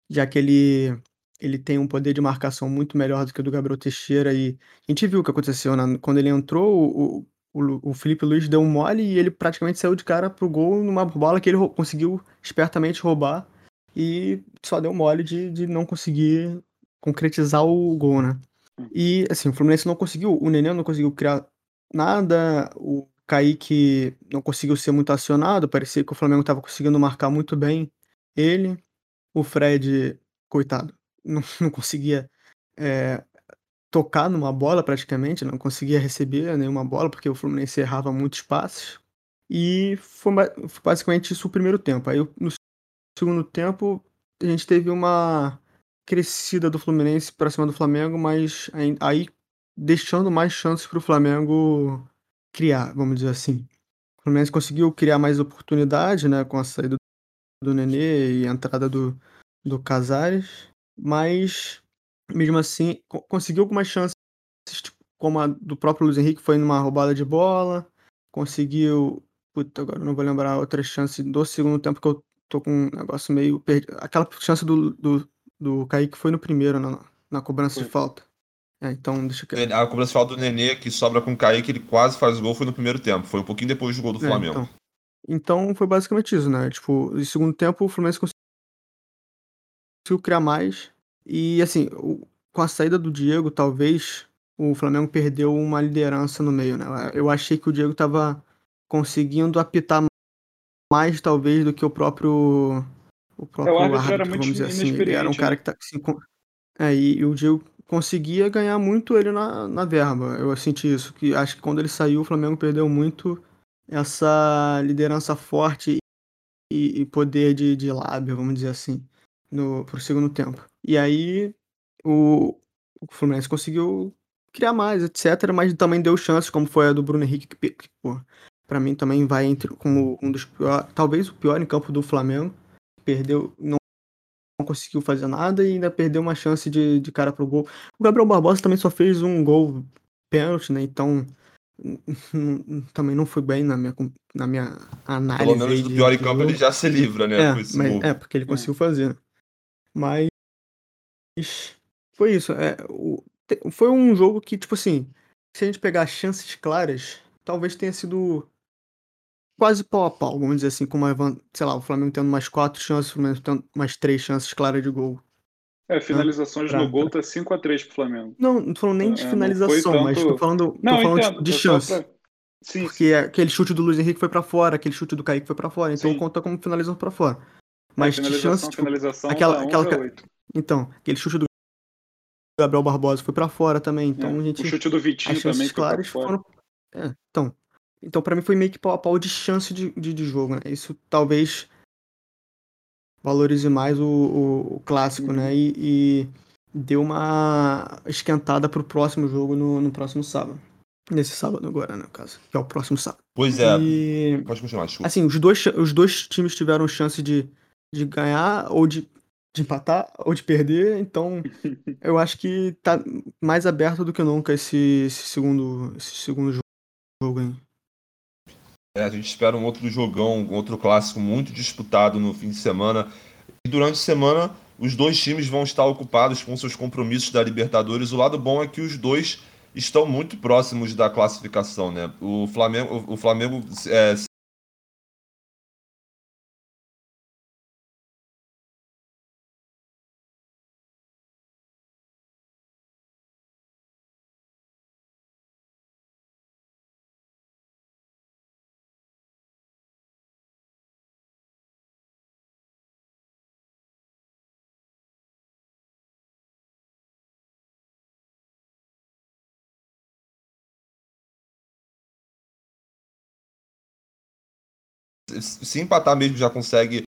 Speaker 3: já que ele, ele tem um poder de marcação muito melhor do que o do Gabriel Teixeira. E a gente viu o que aconteceu, né? Quando ele entrou, o, o, o Felipe Luiz deu um mole e ele praticamente saiu de cara pro gol numa bola que ele conseguiu espertamente roubar e só deu mole de, de não conseguir concretizar o gol, né? E, assim, o Fluminense não conseguiu, o Nenê não conseguiu criar nada, o Kaique não conseguiu ser muito acionado, parecia que o Flamengo estava conseguindo marcar muito bem ele, o Fred, coitado, não, não conseguia é, tocar numa bola praticamente, não conseguia receber nenhuma bola, porque o Fluminense errava muitos passes. E foi, foi basicamente isso o primeiro tempo. Aí no segundo tempo a gente teve uma crescida do Fluminense para cima do Flamengo, mas aí, deixando mais chances para o Flamengo criar, vamos dizer assim. O Fluminense conseguiu criar mais oportunidade, né, com a saída do Nenê e a entrada do, do Casares, mas mesmo assim conseguiu algumas chances, tipo, como a do próprio Luiz Henrique, foi numa roubada de bola, conseguiu, puta, agora não vou lembrar outra chance do segundo tempo que eu tô com um negócio meio perdido. Aquela chance do, do, do Kaique foi no primeiro, na, na cobrança foi. de falta. É, então, deixa
Speaker 1: eu... A cobrança de falta do Nenê, que sobra com o Kaique, ele quase faz o gol, foi no primeiro tempo. Foi um pouquinho depois do gol do é, Flamengo.
Speaker 3: Então. então, foi basicamente isso, né? Tipo, no segundo tempo, o Fluminense conseguiu criar mais. E, assim, com a saída do Diego, talvez o Flamengo perdeu uma liderança no meio, né? Eu achei que o Diego tava conseguindo apitar mais, talvez, do que o próprio o próprio
Speaker 2: é, o árbitro, árbitro era muito vamos dizer assim. Ele
Speaker 3: era um cara
Speaker 2: né?
Speaker 3: que tá assim, com... é, e, e, o Diego conseguia ganhar muito ele na, na verba. Eu senti isso, que acho que quando ele saiu, o Flamengo perdeu muito essa liderança forte e, e poder de, de lábio, vamos dizer assim, no, pro segundo tempo. E aí o, o Fluminense conseguiu criar mais, etc. Mas também deu chances, como foi a do Bruno Henrique, que, que pô, pra mim também vai entre como um dos piores, talvez o pior em campo do Flamengo perdeu, não, não conseguiu fazer nada e ainda perdeu uma chance de, de cara pro gol. O Gabriel Barbosa também só fez um gol pênalti, né? Então também não foi bem na minha, na minha análise.
Speaker 1: Pelo menos do pior em campo ele já se livra, né?
Speaker 3: É, mas, é porque ele conseguiu fazer. Mas foi isso. É, o, foi um jogo que, tipo assim, se a gente pegar chances claras, talvez tenha sido quase pau a pau, vamos dizer assim, com uma, sei lá, o Flamengo tendo mais quatro chances, o Flamengo tendo mais três chances claras de gol.
Speaker 2: É, finalizações pra, no gol tá 5x3 pro Flamengo.
Speaker 3: Não, não tô falando nem de é, finalização, tanto... mas tô falando, não, tô falando entendo, de chance. Pra... Sim, Porque sim. aquele chute do Luiz Henrique foi para fora, aquele chute do Kaique foi para fora, então sim. conta como finalização para fora. Mas de chance, tipo,
Speaker 2: finalização
Speaker 3: aquela, tá aquela, então, aquele chute do Gabriel Barbosa foi para fora também, então é, a gente
Speaker 2: O chute do Vitinho também claras foram
Speaker 3: é, então, então, para mim foi meio que pau a pau de chance de, de, de jogo, né? Isso talvez valorize mais o, o, o clássico, né? uhum. né? E, e, deu uma esquentada pro próximo jogo no, no próximo sábado. Nesse sábado agora, né, no caso. Que é o próximo sábado.
Speaker 1: Pois é. E... Pode continuar, desculpa.
Speaker 3: Assim, os dois, os dois times tiveram chance de, de ganhar ou de, de empatar ou de perder. Então, eu acho que tá mais aberto do que nunca esse, esse segundo, esse segundo jogo aí.
Speaker 1: É, a gente espera um outro jogão, um outro clássico muito disputado no fim de semana. E durante a semana, os dois times vão estar ocupados com seus compromissos da Libertadores. O lado bom é que os dois estão muito próximos da classificação, né? O Flamengo, o Flamengo é, se empatar mesmo já consegue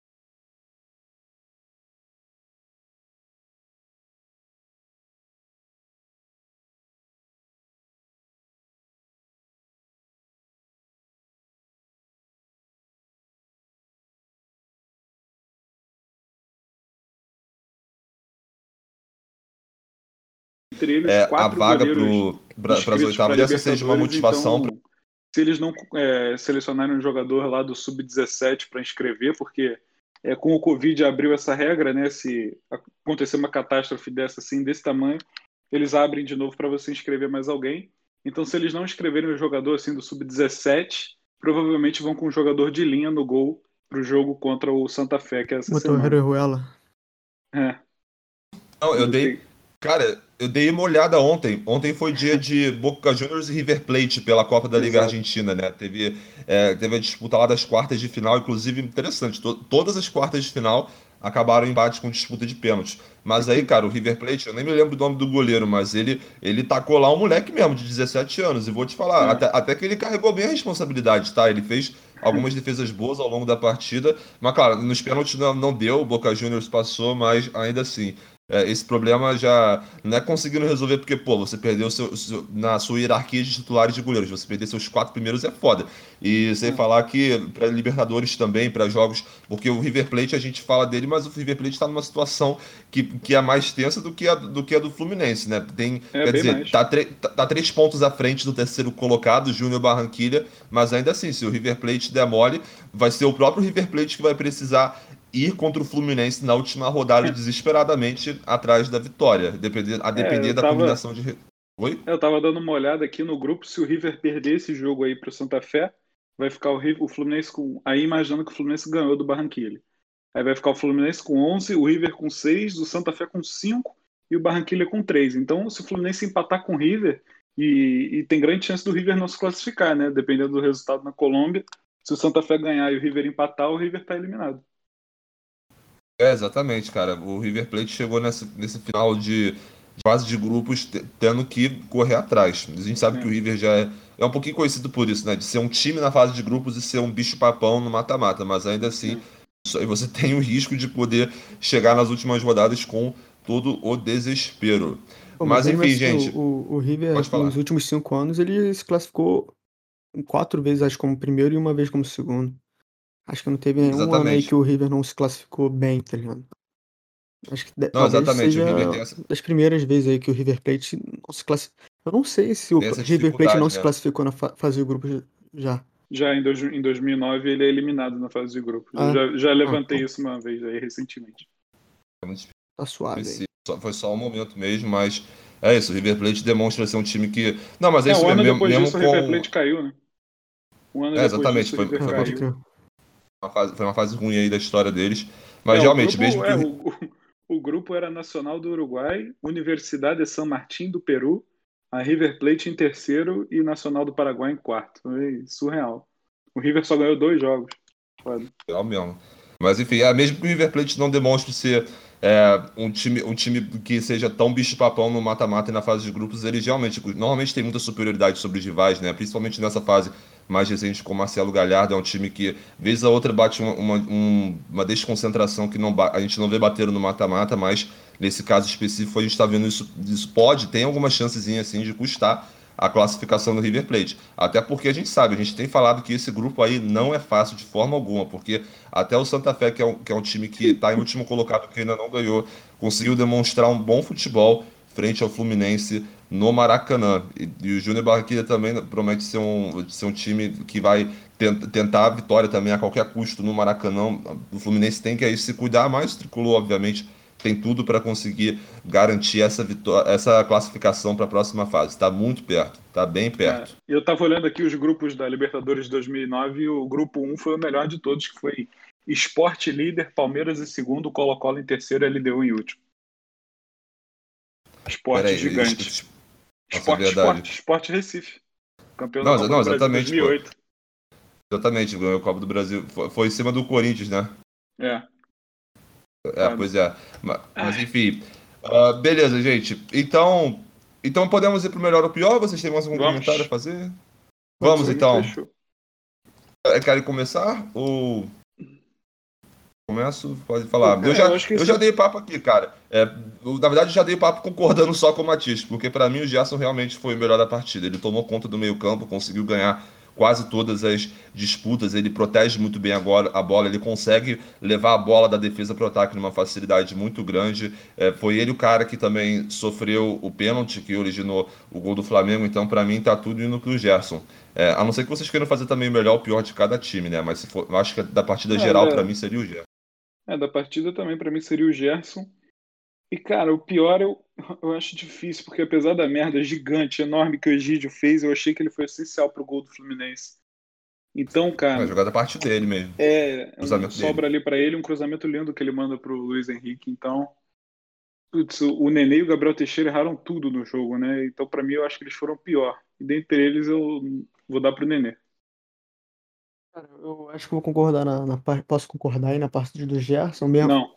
Speaker 2: é, a vaga para as oitavas dessa seja uma motivação. Então, se eles não é, selecionarem um jogador lá do sub-17 para inscrever, porque é, com o Covid abriu essa regra, né? Se acontecer uma catástrofe dessa assim, desse tamanho, eles abrem de novo para você inscrever mais alguém. Então, se eles não inscreverem um jogador assim do sub-17, provavelmente vão com um jogador de linha no gol para o jogo contra o Santa Fé, que é essa Botou semana.
Speaker 3: Ruela.
Speaker 2: É.
Speaker 1: Não, eu dei. Cara, eu dei uma olhada ontem. Ontem foi dia de Boca Juniors e River Plate pela Copa da Liga Exato. Argentina, né? Teve, é, teve a disputa lá das quartas de final, inclusive interessante. To todas as quartas de final, acabaram empate com disputa de pênaltis. Mas aí, cara, o River Plate, eu nem me lembro do nome do goleiro, mas ele, ele tacou lá um moleque mesmo, de 17 anos. E vou te falar, até, até que ele carregou bem a responsabilidade, tá? Ele fez algumas defesas boas ao longo da partida. Mas, claro, nos pênaltis não, não deu, o Boca Juniors passou, mas ainda assim, é, esse problema já não é conseguindo resolver porque, pô, você perdeu seu, seu, na sua hierarquia de titulares de goleiros, você perder seus quatro primeiros é foda. E sem é. falar que para Libertadores também, para jogos, porque o River Plate a gente fala dele, mas o River Plate está numa situação que, que é mais tensa do que a do, que a do Fluminense, né? Tem, é, quer dizer, tá, tá, tá, três pontos à frente do terceiro colocado, Júnior Barranquilha, mas ainda assim, se o River Plate demole, vai ser o próprio River Plate que vai precisar ir contra o Fluminense na última rodada desesperadamente atrás da vitória, depender, a depender é, da tava, combinação de.
Speaker 2: Oi? Eu tava dando uma olhada aqui no grupo, se o River perder esse jogo aí pro Santa Fé, vai ficar o, River, o Fluminense com. Aí imaginando que o Fluminense ganhou do Barranquilla. Aí vai ficar o Fluminense com 11, o River com 6, o Santa Fé com 5 e o Barranquilla com 3. Então, se o Fluminense empatar com o River, e, e, tem grande chance do River não se classificar, né? Dependendo do resultado na Colômbia. Se o Santa Fé ganhar e o River empatar, o River tá eliminado.
Speaker 1: É, exatamente, cara. O River Plate chegou nesse, nesse final de fase de grupos tendo que correr atrás. A gente sabe é. que o River já é, é um pouquinho conhecido por isso, né? De ser um time na fase de grupos e ser um bicho-papão no mata-mata, mas ainda assim, é. você tem o risco de poder chegar nas últimas rodadas com todo o desespero. Pô, mas, mas, enfim, gente.
Speaker 3: O, o River, nos últimos cinco anos, ele se classificou quatro vezes, acho, como primeiro e uma vez como segundo. Acho que não teve nenhum exatamente. ano aí que o River não se classificou bem, tá ligado? Acho que não, exatamente. seja essa... das primeiras vezes aí que o River Plate não se classificou. Eu não sei se o River Plate não né? se classificou na fa fase de grupo já.
Speaker 2: Já em, dois, em 2009 ele é eliminado na fase de grupo. Ah, já, já, levantei ah, tá. isso uma vez aí recentemente.
Speaker 3: Tá suave.
Speaker 1: Foi, foi só um momento mesmo, mas é isso. O River Plate demonstra ser um time que. Não, mas é, é isso
Speaker 2: um ano
Speaker 1: mesmo.
Speaker 2: depois mesmo disso, com... o River Plate caiu, né?
Speaker 1: Um ano é, exatamente. Disso, foi, foi, foi, uma fase, foi uma fase ruim aí da história deles. Mas é, realmente,
Speaker 2: grupo,
Speaker 1: mesmo
Speaker 2: que. É, o, o, grupo era Nacional do Uruguai, Universidade de São Martin do Peru, a River Plate em terceiro e Nacional do Paraguai em quarto. Foi surreal. O River só ganhou dois jogos. Pode.
Speaker 1: Real mesmo. Mas enfim, é, mesmo que o River Plate não demonstre ser é, um, time, um time que seja tão bicho-papão no mata-mata e na fase de grupos, ele realmente, normalmente tem muita superioridade sobre os rivais, né? Principalmente nessa fase mais recente com o Marcelo Galhardo, é um time que, vez a outra, bate uma, uma, uma desconcentração que não, a gente não vê bater no mata-mata, mas nesse caso específico a gente está vendo isso, isso pode, tem alguma chancezinha assim de custar a classificação do River Plate. Até porque a gente sabe, a gente tem falado que esse grupo aí não é fácil de forma alguma, porque até o Santa Fé, que é um, que é um time que está em último colocado, que ainda não ganhou, conseguiu demonstrar um bom futebol frente ao Fluminense no Maracanã. E, e o Júnior Barranquilla também promete ser um, ser um time que vai tent, tentar a vitória também a qualquer custo no Maracanã. O Fluminense tem que aí se cuidar, mas o Tricolor, obviamente, tem tudo para conseguir garantir essa, vitória, essa classificação para a próxima fase. Está muito perto, está bem perto.
Speaker 2: É, eu estava olhando aqui os grupos da Libertadores de 2009 e o grupo 1 foi o melhor de todos, que foi Esporte líder, Palmeiras em segundo, Colo-Colo em terceiro LDU em último. Esporte Peraí, gigante. Esporte, esporte, esporte Recife. Campeão não, da Copa não, exatamente, 2008. Pô.
Speaker 1: Exatamente, ganhou a Copa do Brasil. Foi, em cima do Corinthians, né?
Speaker 2: É.
Speaker 1: É, pois é. Mas, mas enfim. Uh, beleza, gente. Então, então podemos ir pro melhor ou pior? Vocês têm mais algum Vamos. comentário a fazer? Vamos, então. É, querem começar? Ou. Começo, pode falar. É, eu já, eu, eu já dei papo aqui, cara. É, na verdade, eu já dei papo concordando só com o Matisse, porque para mim o Gerson realmente foi o melhor da partida. Ele tomou conta do meio-campo, conseguiu ganhar quase todas as disputas, ele protege muito bem agora a bola, ele consegue levar a bola da defesa para o ataque numa facilidade muito grande. É, foi ele o cara que também sofreu o pênalti que originou o gol do Flamengo, então para mim tá tudo indo para o Gerson. É, a não ser que vocês queiram fazer também o melhor ou o pior de cada time, né? Mas for, eu acho que da partida é, geral, para mim, seria o Gerson.
Speaker 2: É, da partida também para mim seria o Gerson. E, cara, o pior eu, eu acho difícil, porque apesar da merda gigante, enorme que o Egídio fez, eu achei que ele foi essencial pro gol do Fluminense. Então, cara.
Speaker 1: É jogada parte dele mesmo.
Speaker 2: É, um, sobra dele. ali para ele um cruzamento lindo que ele manda pro Luiz Henrique. Então, putz, o Nenê e o Gabriel Teixeira erraram tudo no jogo, né? Então, para mim, eu acho que eles foram pior. E dentre eles, eu vou dar pro Nenê.
Speaker 3: Cara, eu acho que vou concordar na, na par- Posso concordar aí na parte do Gerson mesmo.
Speaker 2: Não.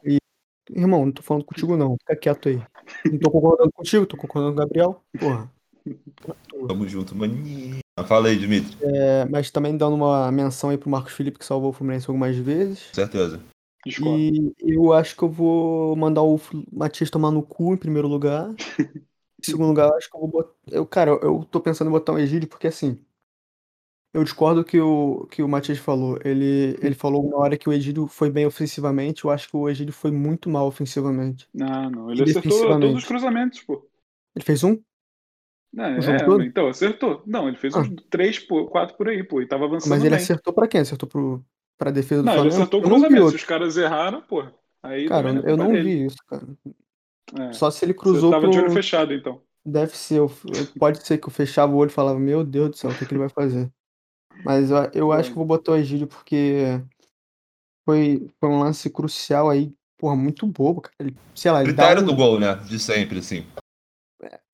Speaker 3: Irmão, não tô falando contigo, não. Fica quieto aí. Não tô concordando contigo, tô concordando com o Gabriel. Porra.
Speaker 1: Tamo junto, maninho. Fala aí, Dimitri.
Speaker 3: É, mas também dando uma menção aí pro Marcos Felipe, que salvou o Fluminense algumas vezes.
Speaker 1: Certeza.
Speaker 2: Discordo.
Speaker 3: E eu acho que eu vou mandar o Matias tomar no cu em primeiro lugar. Em segundo lugar, eu acho que eu vou botar. Eu, cara, eu tô pensando em botar o Egídio porque assim. Eu discordo que o que o Matias falou. Ele, ele falou na hora que o Egídio foi bem ofensivamente. Eu acho que o Egídio foi muito mal ofensivamente.
Speaker 2: Não, não. Ele acertou todos os cruzamentos, pô.
Speaker 3: Ele fez um?
Speaker 2: Não,
Speaker 3: O
Speaker 2: é,
Speaker 3: todo?
Speaker 2: então, acertou. Não, ele fez
Speaker 3: Ah.
Speaker 2: uns três, pô, quatro por aí, pô. E tava avançando
Speaker 3: Mas ele
Speaker 2: bem.
Speaker 3: acertou pra quem? Acertou pro, pra defesa do
Speaker 2: Não, ele
Speaker 3: Flamengo?
Speaker 2: acertou o
Speaker 3: Eu não vi
Speaker 2: cruzamento. Se os caras erraram, pô. Aí
Speaker 3: Cara, eu
Speaker 2: é
Speaker 3: não vi isso, cara.
Speaker 2: É.
Speaker 3: Só se ele
Speaker 2: Você
Speaker 3: cruzou
Speaker 2: tava de olho
Speaker 3: pro.
Speaker 2: fechado, então.
Speaker 3: Deve ser. Pode ser que eu fechava o olho e falava, meu Deus do céu, o que, que ele vai fazer? Mas eu, eu acho que vou botar o Egídio porque foi, foi um lance crucial aí, porra, muito bobo, cara. Ele, sei lá,
Speaker 1: Critério
Speaker 3: um-
Speaker 1: do gol, né? De sempre, assim.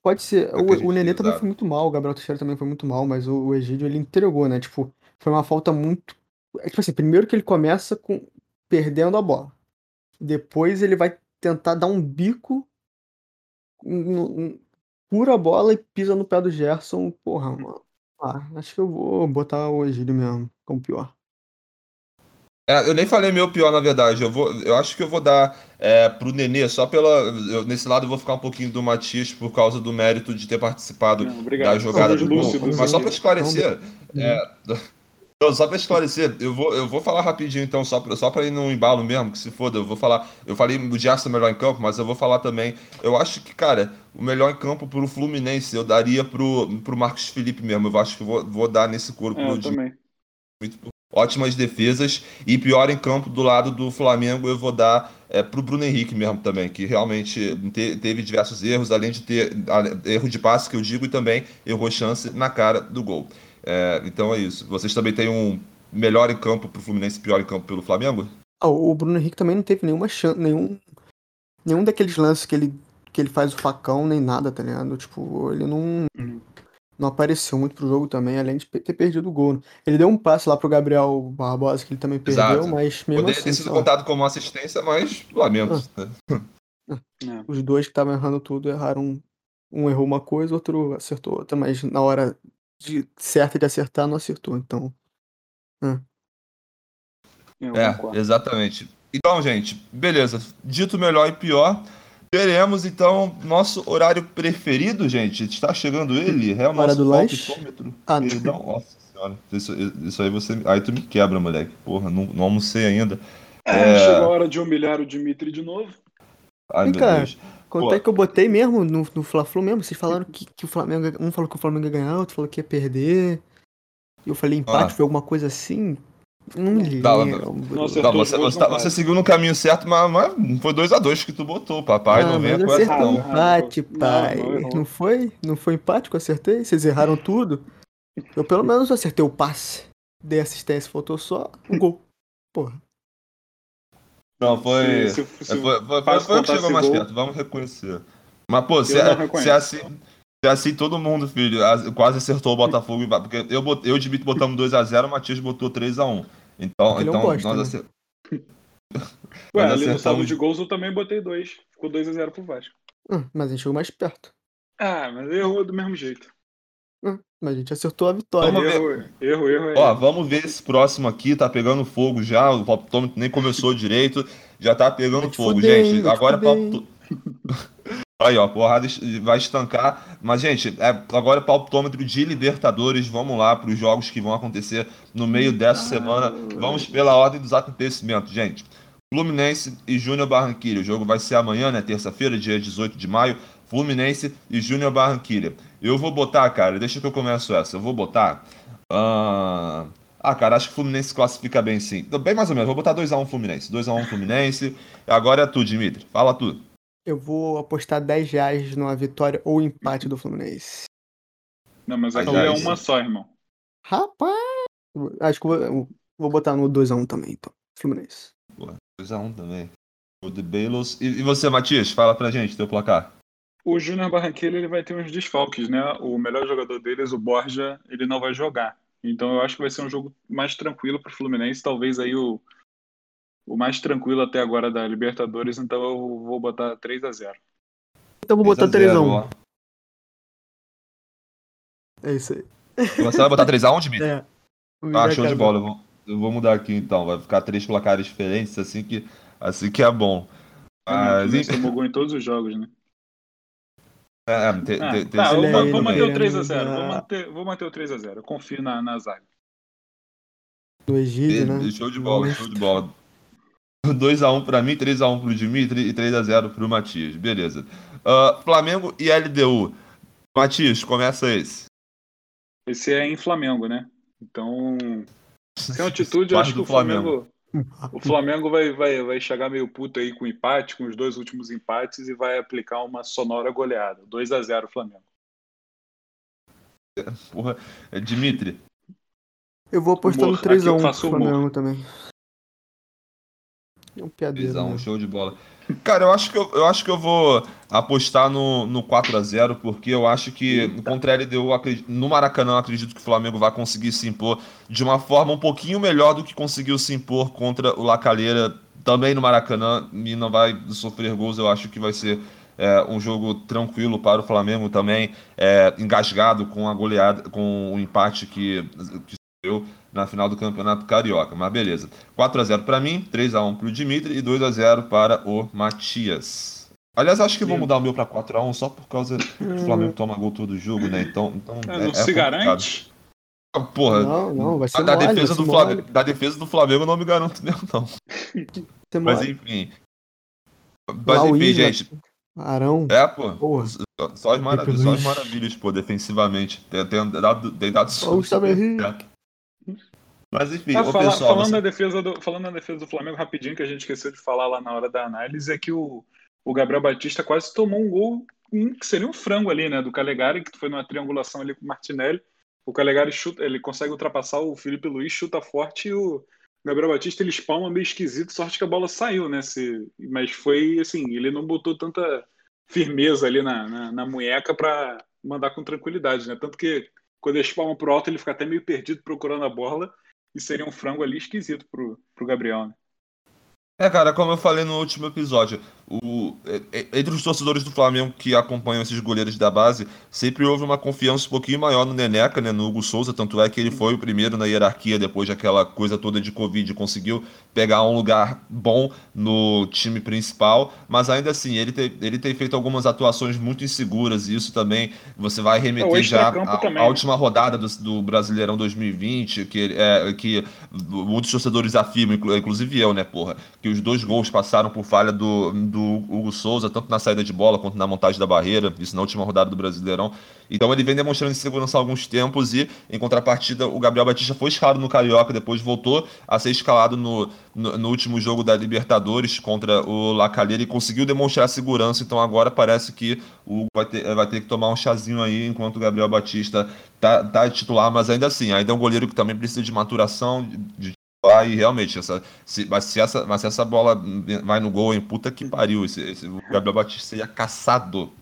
Speaker 3: Pode ser.
Speaker 1: É o
Speaker 3: O, Nenê também foi muito mal, o Gabriel Teixeira também foi muito mal, mas o, o Egídio ele entregou, né? Tipo, foi uma falta muito. É tipo assim, primeiro que ele começa com perdendo a bola. Depois ele vai tentar dar um bico, um, um- pura a bola e pisa no pé do Gerson. Porra, mano. Ah, acho que eu vou botar o Egídio mesmo, como pior.
Speaker 1: É, eu nem falei meu pior, na verdade. Eu, vou, eu acho que eu vou dar é, pro Nenê, só pela. eu- nesse lado eu vou ficar um pouquinho do Matias por causa do mérito de ter participado
Speaker 2: Não,
Speaker 1: da jogada do gol. Mas só pra esclarecer,
Speaker 3: Uhum.
Speaker 1: é, não, só pra esclarecer, eu vou, eu vou falar rapidinho então, só pra, só pra ir no embalo mesmo, que se foda, eu vou falar. Eu falei o Gerson melhor em campo, mas eu vou falar também. Eu acho que, cara, o melhor em campo pro Fluminense eu daria pro, pro Marcos Felipe mesmo. Eu acho que vou, vou dar nesse coro
Speaker 2: É,
Speaker 1: pro
Speaker 2: eu também.
Speaker 1: ótimas defesas e pior em campo do lado do Flamengo eu vou dar é, pro Bruno Henrique mesmo também, que realmente te- teve diversos erros, além de ter a- erro de passe que eu digo e também errou chance na cara do gol. É, então é isso. Vocês também têm um melhor em campo pro Fluminense pior em campo pelo Flamengo?
Speaker 3: Ah, o Bruno Henrique também não teve nenhuma chance, nenhum, nenhum daqueles lances que ele, que ele faz o facão, nem nada, tá ligado? Tipo, ele não, não apareceu muito pro jogo também, além de ter perdido o gol. Ele deu um passe lá pro Gabriel Barbosa, que ele também perdeu,
Speaker 1: Exato.
Speaker 3: mas mesmo
Speaker 1: Poderia
Speaker 3: assim,
Speaker 1: ter sido contado como assistência, mas lamento. né?
Speaker 2: É.
Speaker 3: os dois que estavam errando tudo erraram. Um errou uma coisa, outro acertou outra, mas na hora de certa de acertar, não acertou. Então,
Speaker 2: Eu
Speaker 1: É, exatamente. Então, gente, beleza. Dito melhor e pior, teremos então nosso horário preferido, gente. Está chegando ele, é o
Speaker 3: Hora
Speaker 1: nosso
Speaker 3: do lanche?
Speaker 1: palpitômetro.
Speaker 3: Ah.
Speaker 1: Perdão, nossa senhora. Isso, isso aí você. Aí tu me quebra, moleque. Porra, não, não almocei ainda.
Speaker 2: É,
Speaker 1: É.
Speaker 2: Chegou a hora de humilhar o Dimitri de novo.
Speaker 1: Ai,
Speaker 3: Vem
Speaker 1: meu
Speaker 3: cá.
Speaker 1: Deus.
Speaker 3: Quanto
Speaker 1: Pô.
Speaker 3: é que eu botei mesmo no, no Fla-Flu mesmo? Vocês falaram que, que o Flamengo. ia- Um falou que o Flamengo ia ganhar, outro falou que ia perder. E eu falei empate,
Speaker 1: Ah.
Speaker 3: foi alguma coisa assim? Não me
Speaker 1: Tá,
Speaker 3: lembro.
Speaker 2: Não.
Speaker 1: Não, você, você,
Speaker 2: não
Speaker 1: tá- você seguiu no caminho certo, mas, mas foi 2x2 que tu botou. Papai
Speaker 3: Ah,
Speaker 1: não venha com essa não.
Speaker 3: empate,
Speaker 2: Não,
Speaker 3: pai.
Speaker 2: não, errou.
Speaker 3: Não foi? Não foi empate que eu acertei? Vocês erraram tudo? Eu pelo menos acertei o passe. Dei assistência, faltou só o gol. Porra.
Speaker 1: Não, foi.
Speaker 2: Se- se- se
Speaker 1: É, Foi, foi, foi, foi o que chegou mais
Speaker 2: gol.
Speaker 1: perto, vamos reconhecer. Mas, pô, se é, se assim. Se assim, todo mundo, filho, as- quase acertou o Botafogo. Porque eu, bot- eu e o Dibito botamos 2x0, o Matias botou 3x1. Então,
Speaker 3: ele é um
Speaker 1: então
Speaker 3: bosta,
Speaker 1: nós,
Speaker 3: né?
Speaker 1: acer-
Speaker 2: Ué,
Speaker 1: nós
Speaker 2: ali no
Speaker 1: acertamos.
Speaker 2: saldo de gols eu também botei dois. Ficou 2x0 pro Vasco.
Speaker 3: Ah, mas a gente chegou mais perto.
Speaker 2: Ah, mas errou do mesmo jeito.
Speaker 3: Mas a gente acertou a vitória.
Speaker 1: Vamos ver.
Speaker 2: Erro, erro, erro.
Speaker 1: Ó, vamos ver esse próximo aqui, tá pegando fogo já. O palpitômetro nem começou direito, já tá pegando
Speaker 3: te
Speaker 1: fogo,
Speaker 3: fuder,
Speaker 1: gente.
Speaker 3: te
Speaker 1: Agora é
Speaker 3: fuder,
Speaker 1: palpitô- Aí, ó, porrada vai estancar. Mas, gente, é, agora é palpitômetro de Libertadores. Vamos lá para os jogos que vão acontecer no meio dessa semana. Vamos pela ordem dos acontecimentos, gente. Fluminense e Júnior Barranquilla. O jogo vai ser amanhã, né? Terça-feira, dia 18 de maio. Fluminense e Júnior Barranquilla. Eu vou botar, cara, deixa que eu começo essa. Eu vou botar. ah, Ah, cara, acho que o Fluminense classifica bem, sim. Bem mais ou menos. Vou botar 2x1 Fluminense. 2x1 Fluminense. Agora é tu, Dimitri. Fala tu.
Speaker 3: Eu vou apostar 10 reais numa vitória ou empate do Fluminense.
Speaker 2: Não, mas aqui é uma só, irmão.
Speaker 3: Rapaz! Acho que eu vou, vou botar no 2x1 também, então. Fluminense.
Speaker 1: 2x1 também. O de Belos. E, e você, Matias? Fala pra gente teu placar.
Speaker 2: O Júnior Barranquilla ele vai ter uns desfalques, né? O melhor jogador deles, o Borja, ele não vai jogar. Então eu acho que vai ser um jogo mais tranquilo para o Fluminense, talvez aí o, o mais tranquilo até agora da Libertadores, então eu vou botar 3 a 0
Speaker 3: Então vou botar 3x1. É isso aí.
Speaker 1: Você vai botar 3x1, Dimitri?
Speaker 3: É.
Speaker 1: Ah, show de bola. Eu vou, eu vou mudar aqui então. Vai ficar três placares diferentes, assim que, assim que é bom.
Speaker 2: Mas, Mas tomou gol em todos os jogos, né?
Speaker 1: É, te,
Speaker 2: ah,
Speaker 1: te,
Speaker 2: tá, vou, vou, vou manter o 3x0. Vou manter, vou manter o 3x0. Eu confio na, na zaga.
Speaker 3: Do Egídio, né?
Speaker 1: Show de bola, show de bola. 2x1 pra mim, 3x1 pro Dimitri e 3x0 pro Matias. Beleza. Uh, Flamengo e LDU. Matias, começa esse.
Speaker 2: Esse é em Flamengo, né? Então, sem altitude, eu acho que o Flamengo, Flamengo, o Flamengo vai, vai, vai chegar meio puto aí com empate, com os dois últimos empates e vai aplicar uma sonora goleada. 2 a 0 Flamengo.
Speaker 1: Porra, é Dimitri.
Speaker 3: Eu vou apostar no 3x1 Flamengo também.
Speaker 1: É um piadeiro. 3x1, né? show de bola. Cara, eu acho que eu, eu, acho que eu vou apostar no, no 4x0, porque eu acho que Eita. contra a LDU, no Maracanã, eu acredito que o Flamengo vai conseguir se impor de uma forma um pouquinho melhor do que conseguiu se impor contra o Lacalheira, também no Maracanã, e não vai sofrer gols. Eu acho que vai ser é, um jogo tranquilo para o Flamengo também, é, engasgado com a goleada, com o empate que, que deu na final do Campeonato Carioca. Mas beleza. 4 a 0 para mim, 3 a 1 para o Dimitri e 2 a 0 para o Matias. Aliás, acho que Sim. vou mudar o meu para 4 a 1 só por causa que o Flamengo toma gol todo jogo, né? Então, então
Speaker 2: é, não é, se é garante.
Speaker 1: Porra,
Speaker 3: não, não, vai ser
Speaker 1: da,
Speaker 3: mole,
Speaker 1: defesa do Flamengo, da defesa do Flamengo eu não me garanto mesmo, não. Mas enfim. Mas enfim, gente.
Speaker 3: Arão.
Speaker 1: É, pô. Porra. Só as, maravilhas, só as maravilhas, pô, defensivamente. Tem, tem dado, tem dado
Speaker 3: certo.
Speaker 1: Mas enfim,
Speaker 2: ah, fala, pessoal, falando, você... defesa do, falando na defesa do Flamengo, rapidinho, que a gente esqueceu de falar lá na hora da análise, é que o, o Gabriel Batista quase tomou um gol que seria um frango ali, né? Do Calegari, que foi numa triangulação ali com o Martinelli. O Calegari chuta, ele consegue ultrapassar o Felipe Luiz, chuta forte e o Gabriel Batista ele espalma meio esquisito, sorte que a bola saiu, né? Se, mas foi assim, ele não botou tanta firmeza ali na, na, na munheca para mandar com tranquilidade, né? Tanto que quando ele espalma pro alto, ele fica até meio perdido procurando a bola e seria um frango ali esquisito pro, pro Gabriel, né?
Speaker 1: É, cara, como eu falei no último episódio, o, é, é, entre os torcedores do Flamengo que acompanham esses goleiros da base, sempre houve uma confiança um pouquinho maior no Neneca, né, no Hugo Souza, tanto é que ele foi o primeiro na hierarquia depois daquela coisa toda de Covid, conseguiu pegar um lugar bom no time principal, mas ainda assim, ele tem, ele tem feito algumas atuações muito inseguras, e isso também você vai remeter já à última rodada do, do, Brasileirão 2020, que, é, que muitos torcedores afirmam, inclusive eu, né, porra, que os dois gols passaram por falha do, do Hugo Souza, tanto na saída de bola quanto na montagem da barreira, isso na última rodada do Brasileirão. Então ele vem demonstrando insegurança há alguns tempos e, em contrapartida, o Gabriel Batista foi escalado no Carioca, depois voltou a ser escalado no, no, no último jogo da Libertadores contra o Lacalheira e conseguiu demonstrar segurança. Então agora parece que o Hugo vai ter, vai ter que tomar um chazinho aí enquanto o Gabriel Batista tá, tá titular, mas ainda assim, ainda é um goleiro que também precisa de maturação, de e realmente, essa, se, mas, se essa, mas se essa bola vai no gol, em puta que pariu, esse, esse, o Gabriel Batista seria caçado.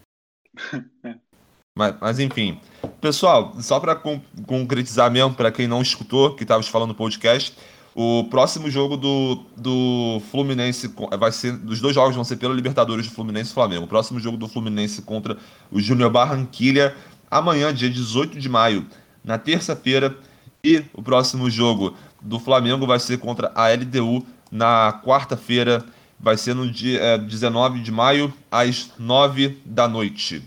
Speaker 1: mas, mas enfim. Pessoal, só para con concretizar mesmo, para quem não escutou, que estava falando no podcast, o próximo jogo do, do Fluminense vai ser. Os dois jogos vão ser pela Libertadores do Fluminense e Flamengo. O próximo jogo do Fluminense contra o Júnior Barranquilha, amanhã, dia 18 de maio, na terça-feira. E o próximo jogo do Flamengo vai ser contra a LDU na quarta-feira, vai ser no dia é, 19 de maio, às 9 da noite.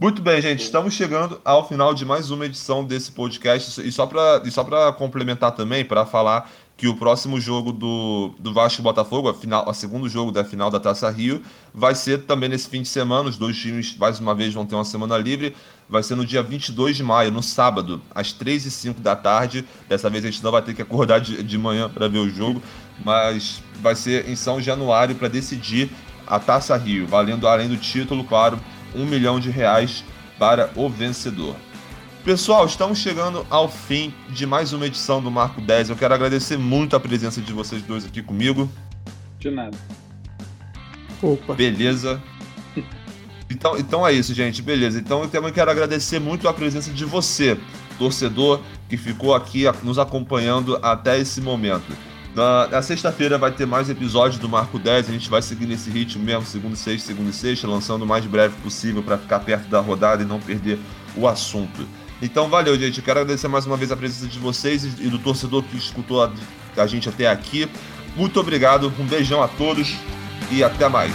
Speaker 1: Muito bem, gente, estamos chegando ao final de mais uma edição desse podcast. E só para complementar também, para falar que o próximo jogo do, do Vasco e Botafogo, a, final, a segundo jogo da final da Taça Rio, vai ser também nesse fim de semana. Os dois times, mais uma vez, vão ter uma semana livre. Vai ser no dia 22 de maio, no sábado, às 3 e 5 da tarde. Dessa vez a gente não vai ter que acordar de, de manhã para ver o jogo, mas vai ser em São Januário para decidir a Taça Rio, valendo, além do título, claro, um milhão de reais para o vencedor. Pessoal, estamos chegando ao fim de mais uma edição do Marco 10. Eu quero agradecer muito a presença de vocês dois aqui comigo.
Speaker 2: De nada.
Speaker 3: Opa.
Speaker 1: Beleza. Então, então é isso, gente. Beleza. Então eu também quero agradecer muito a presença de você, torcedor que ficou aqui nos acompanhando até esse momento. Na, na sexta-feira vai ter mais episódios do Marco 10, a gente vai seguir nesse ritmo mesmo, segundo e sexta, segundo e sexta, lançando o mais breve possível para ficar perto da rodada e não perder o assunto. Então valeu, gente. Eu quero agradecer mais uma vez a presença de vocês e do torcedor que escutou a, gente até aqui. Muito obrigado, um beijão a todos e até mais.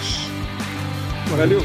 Speaker 2: Valeu.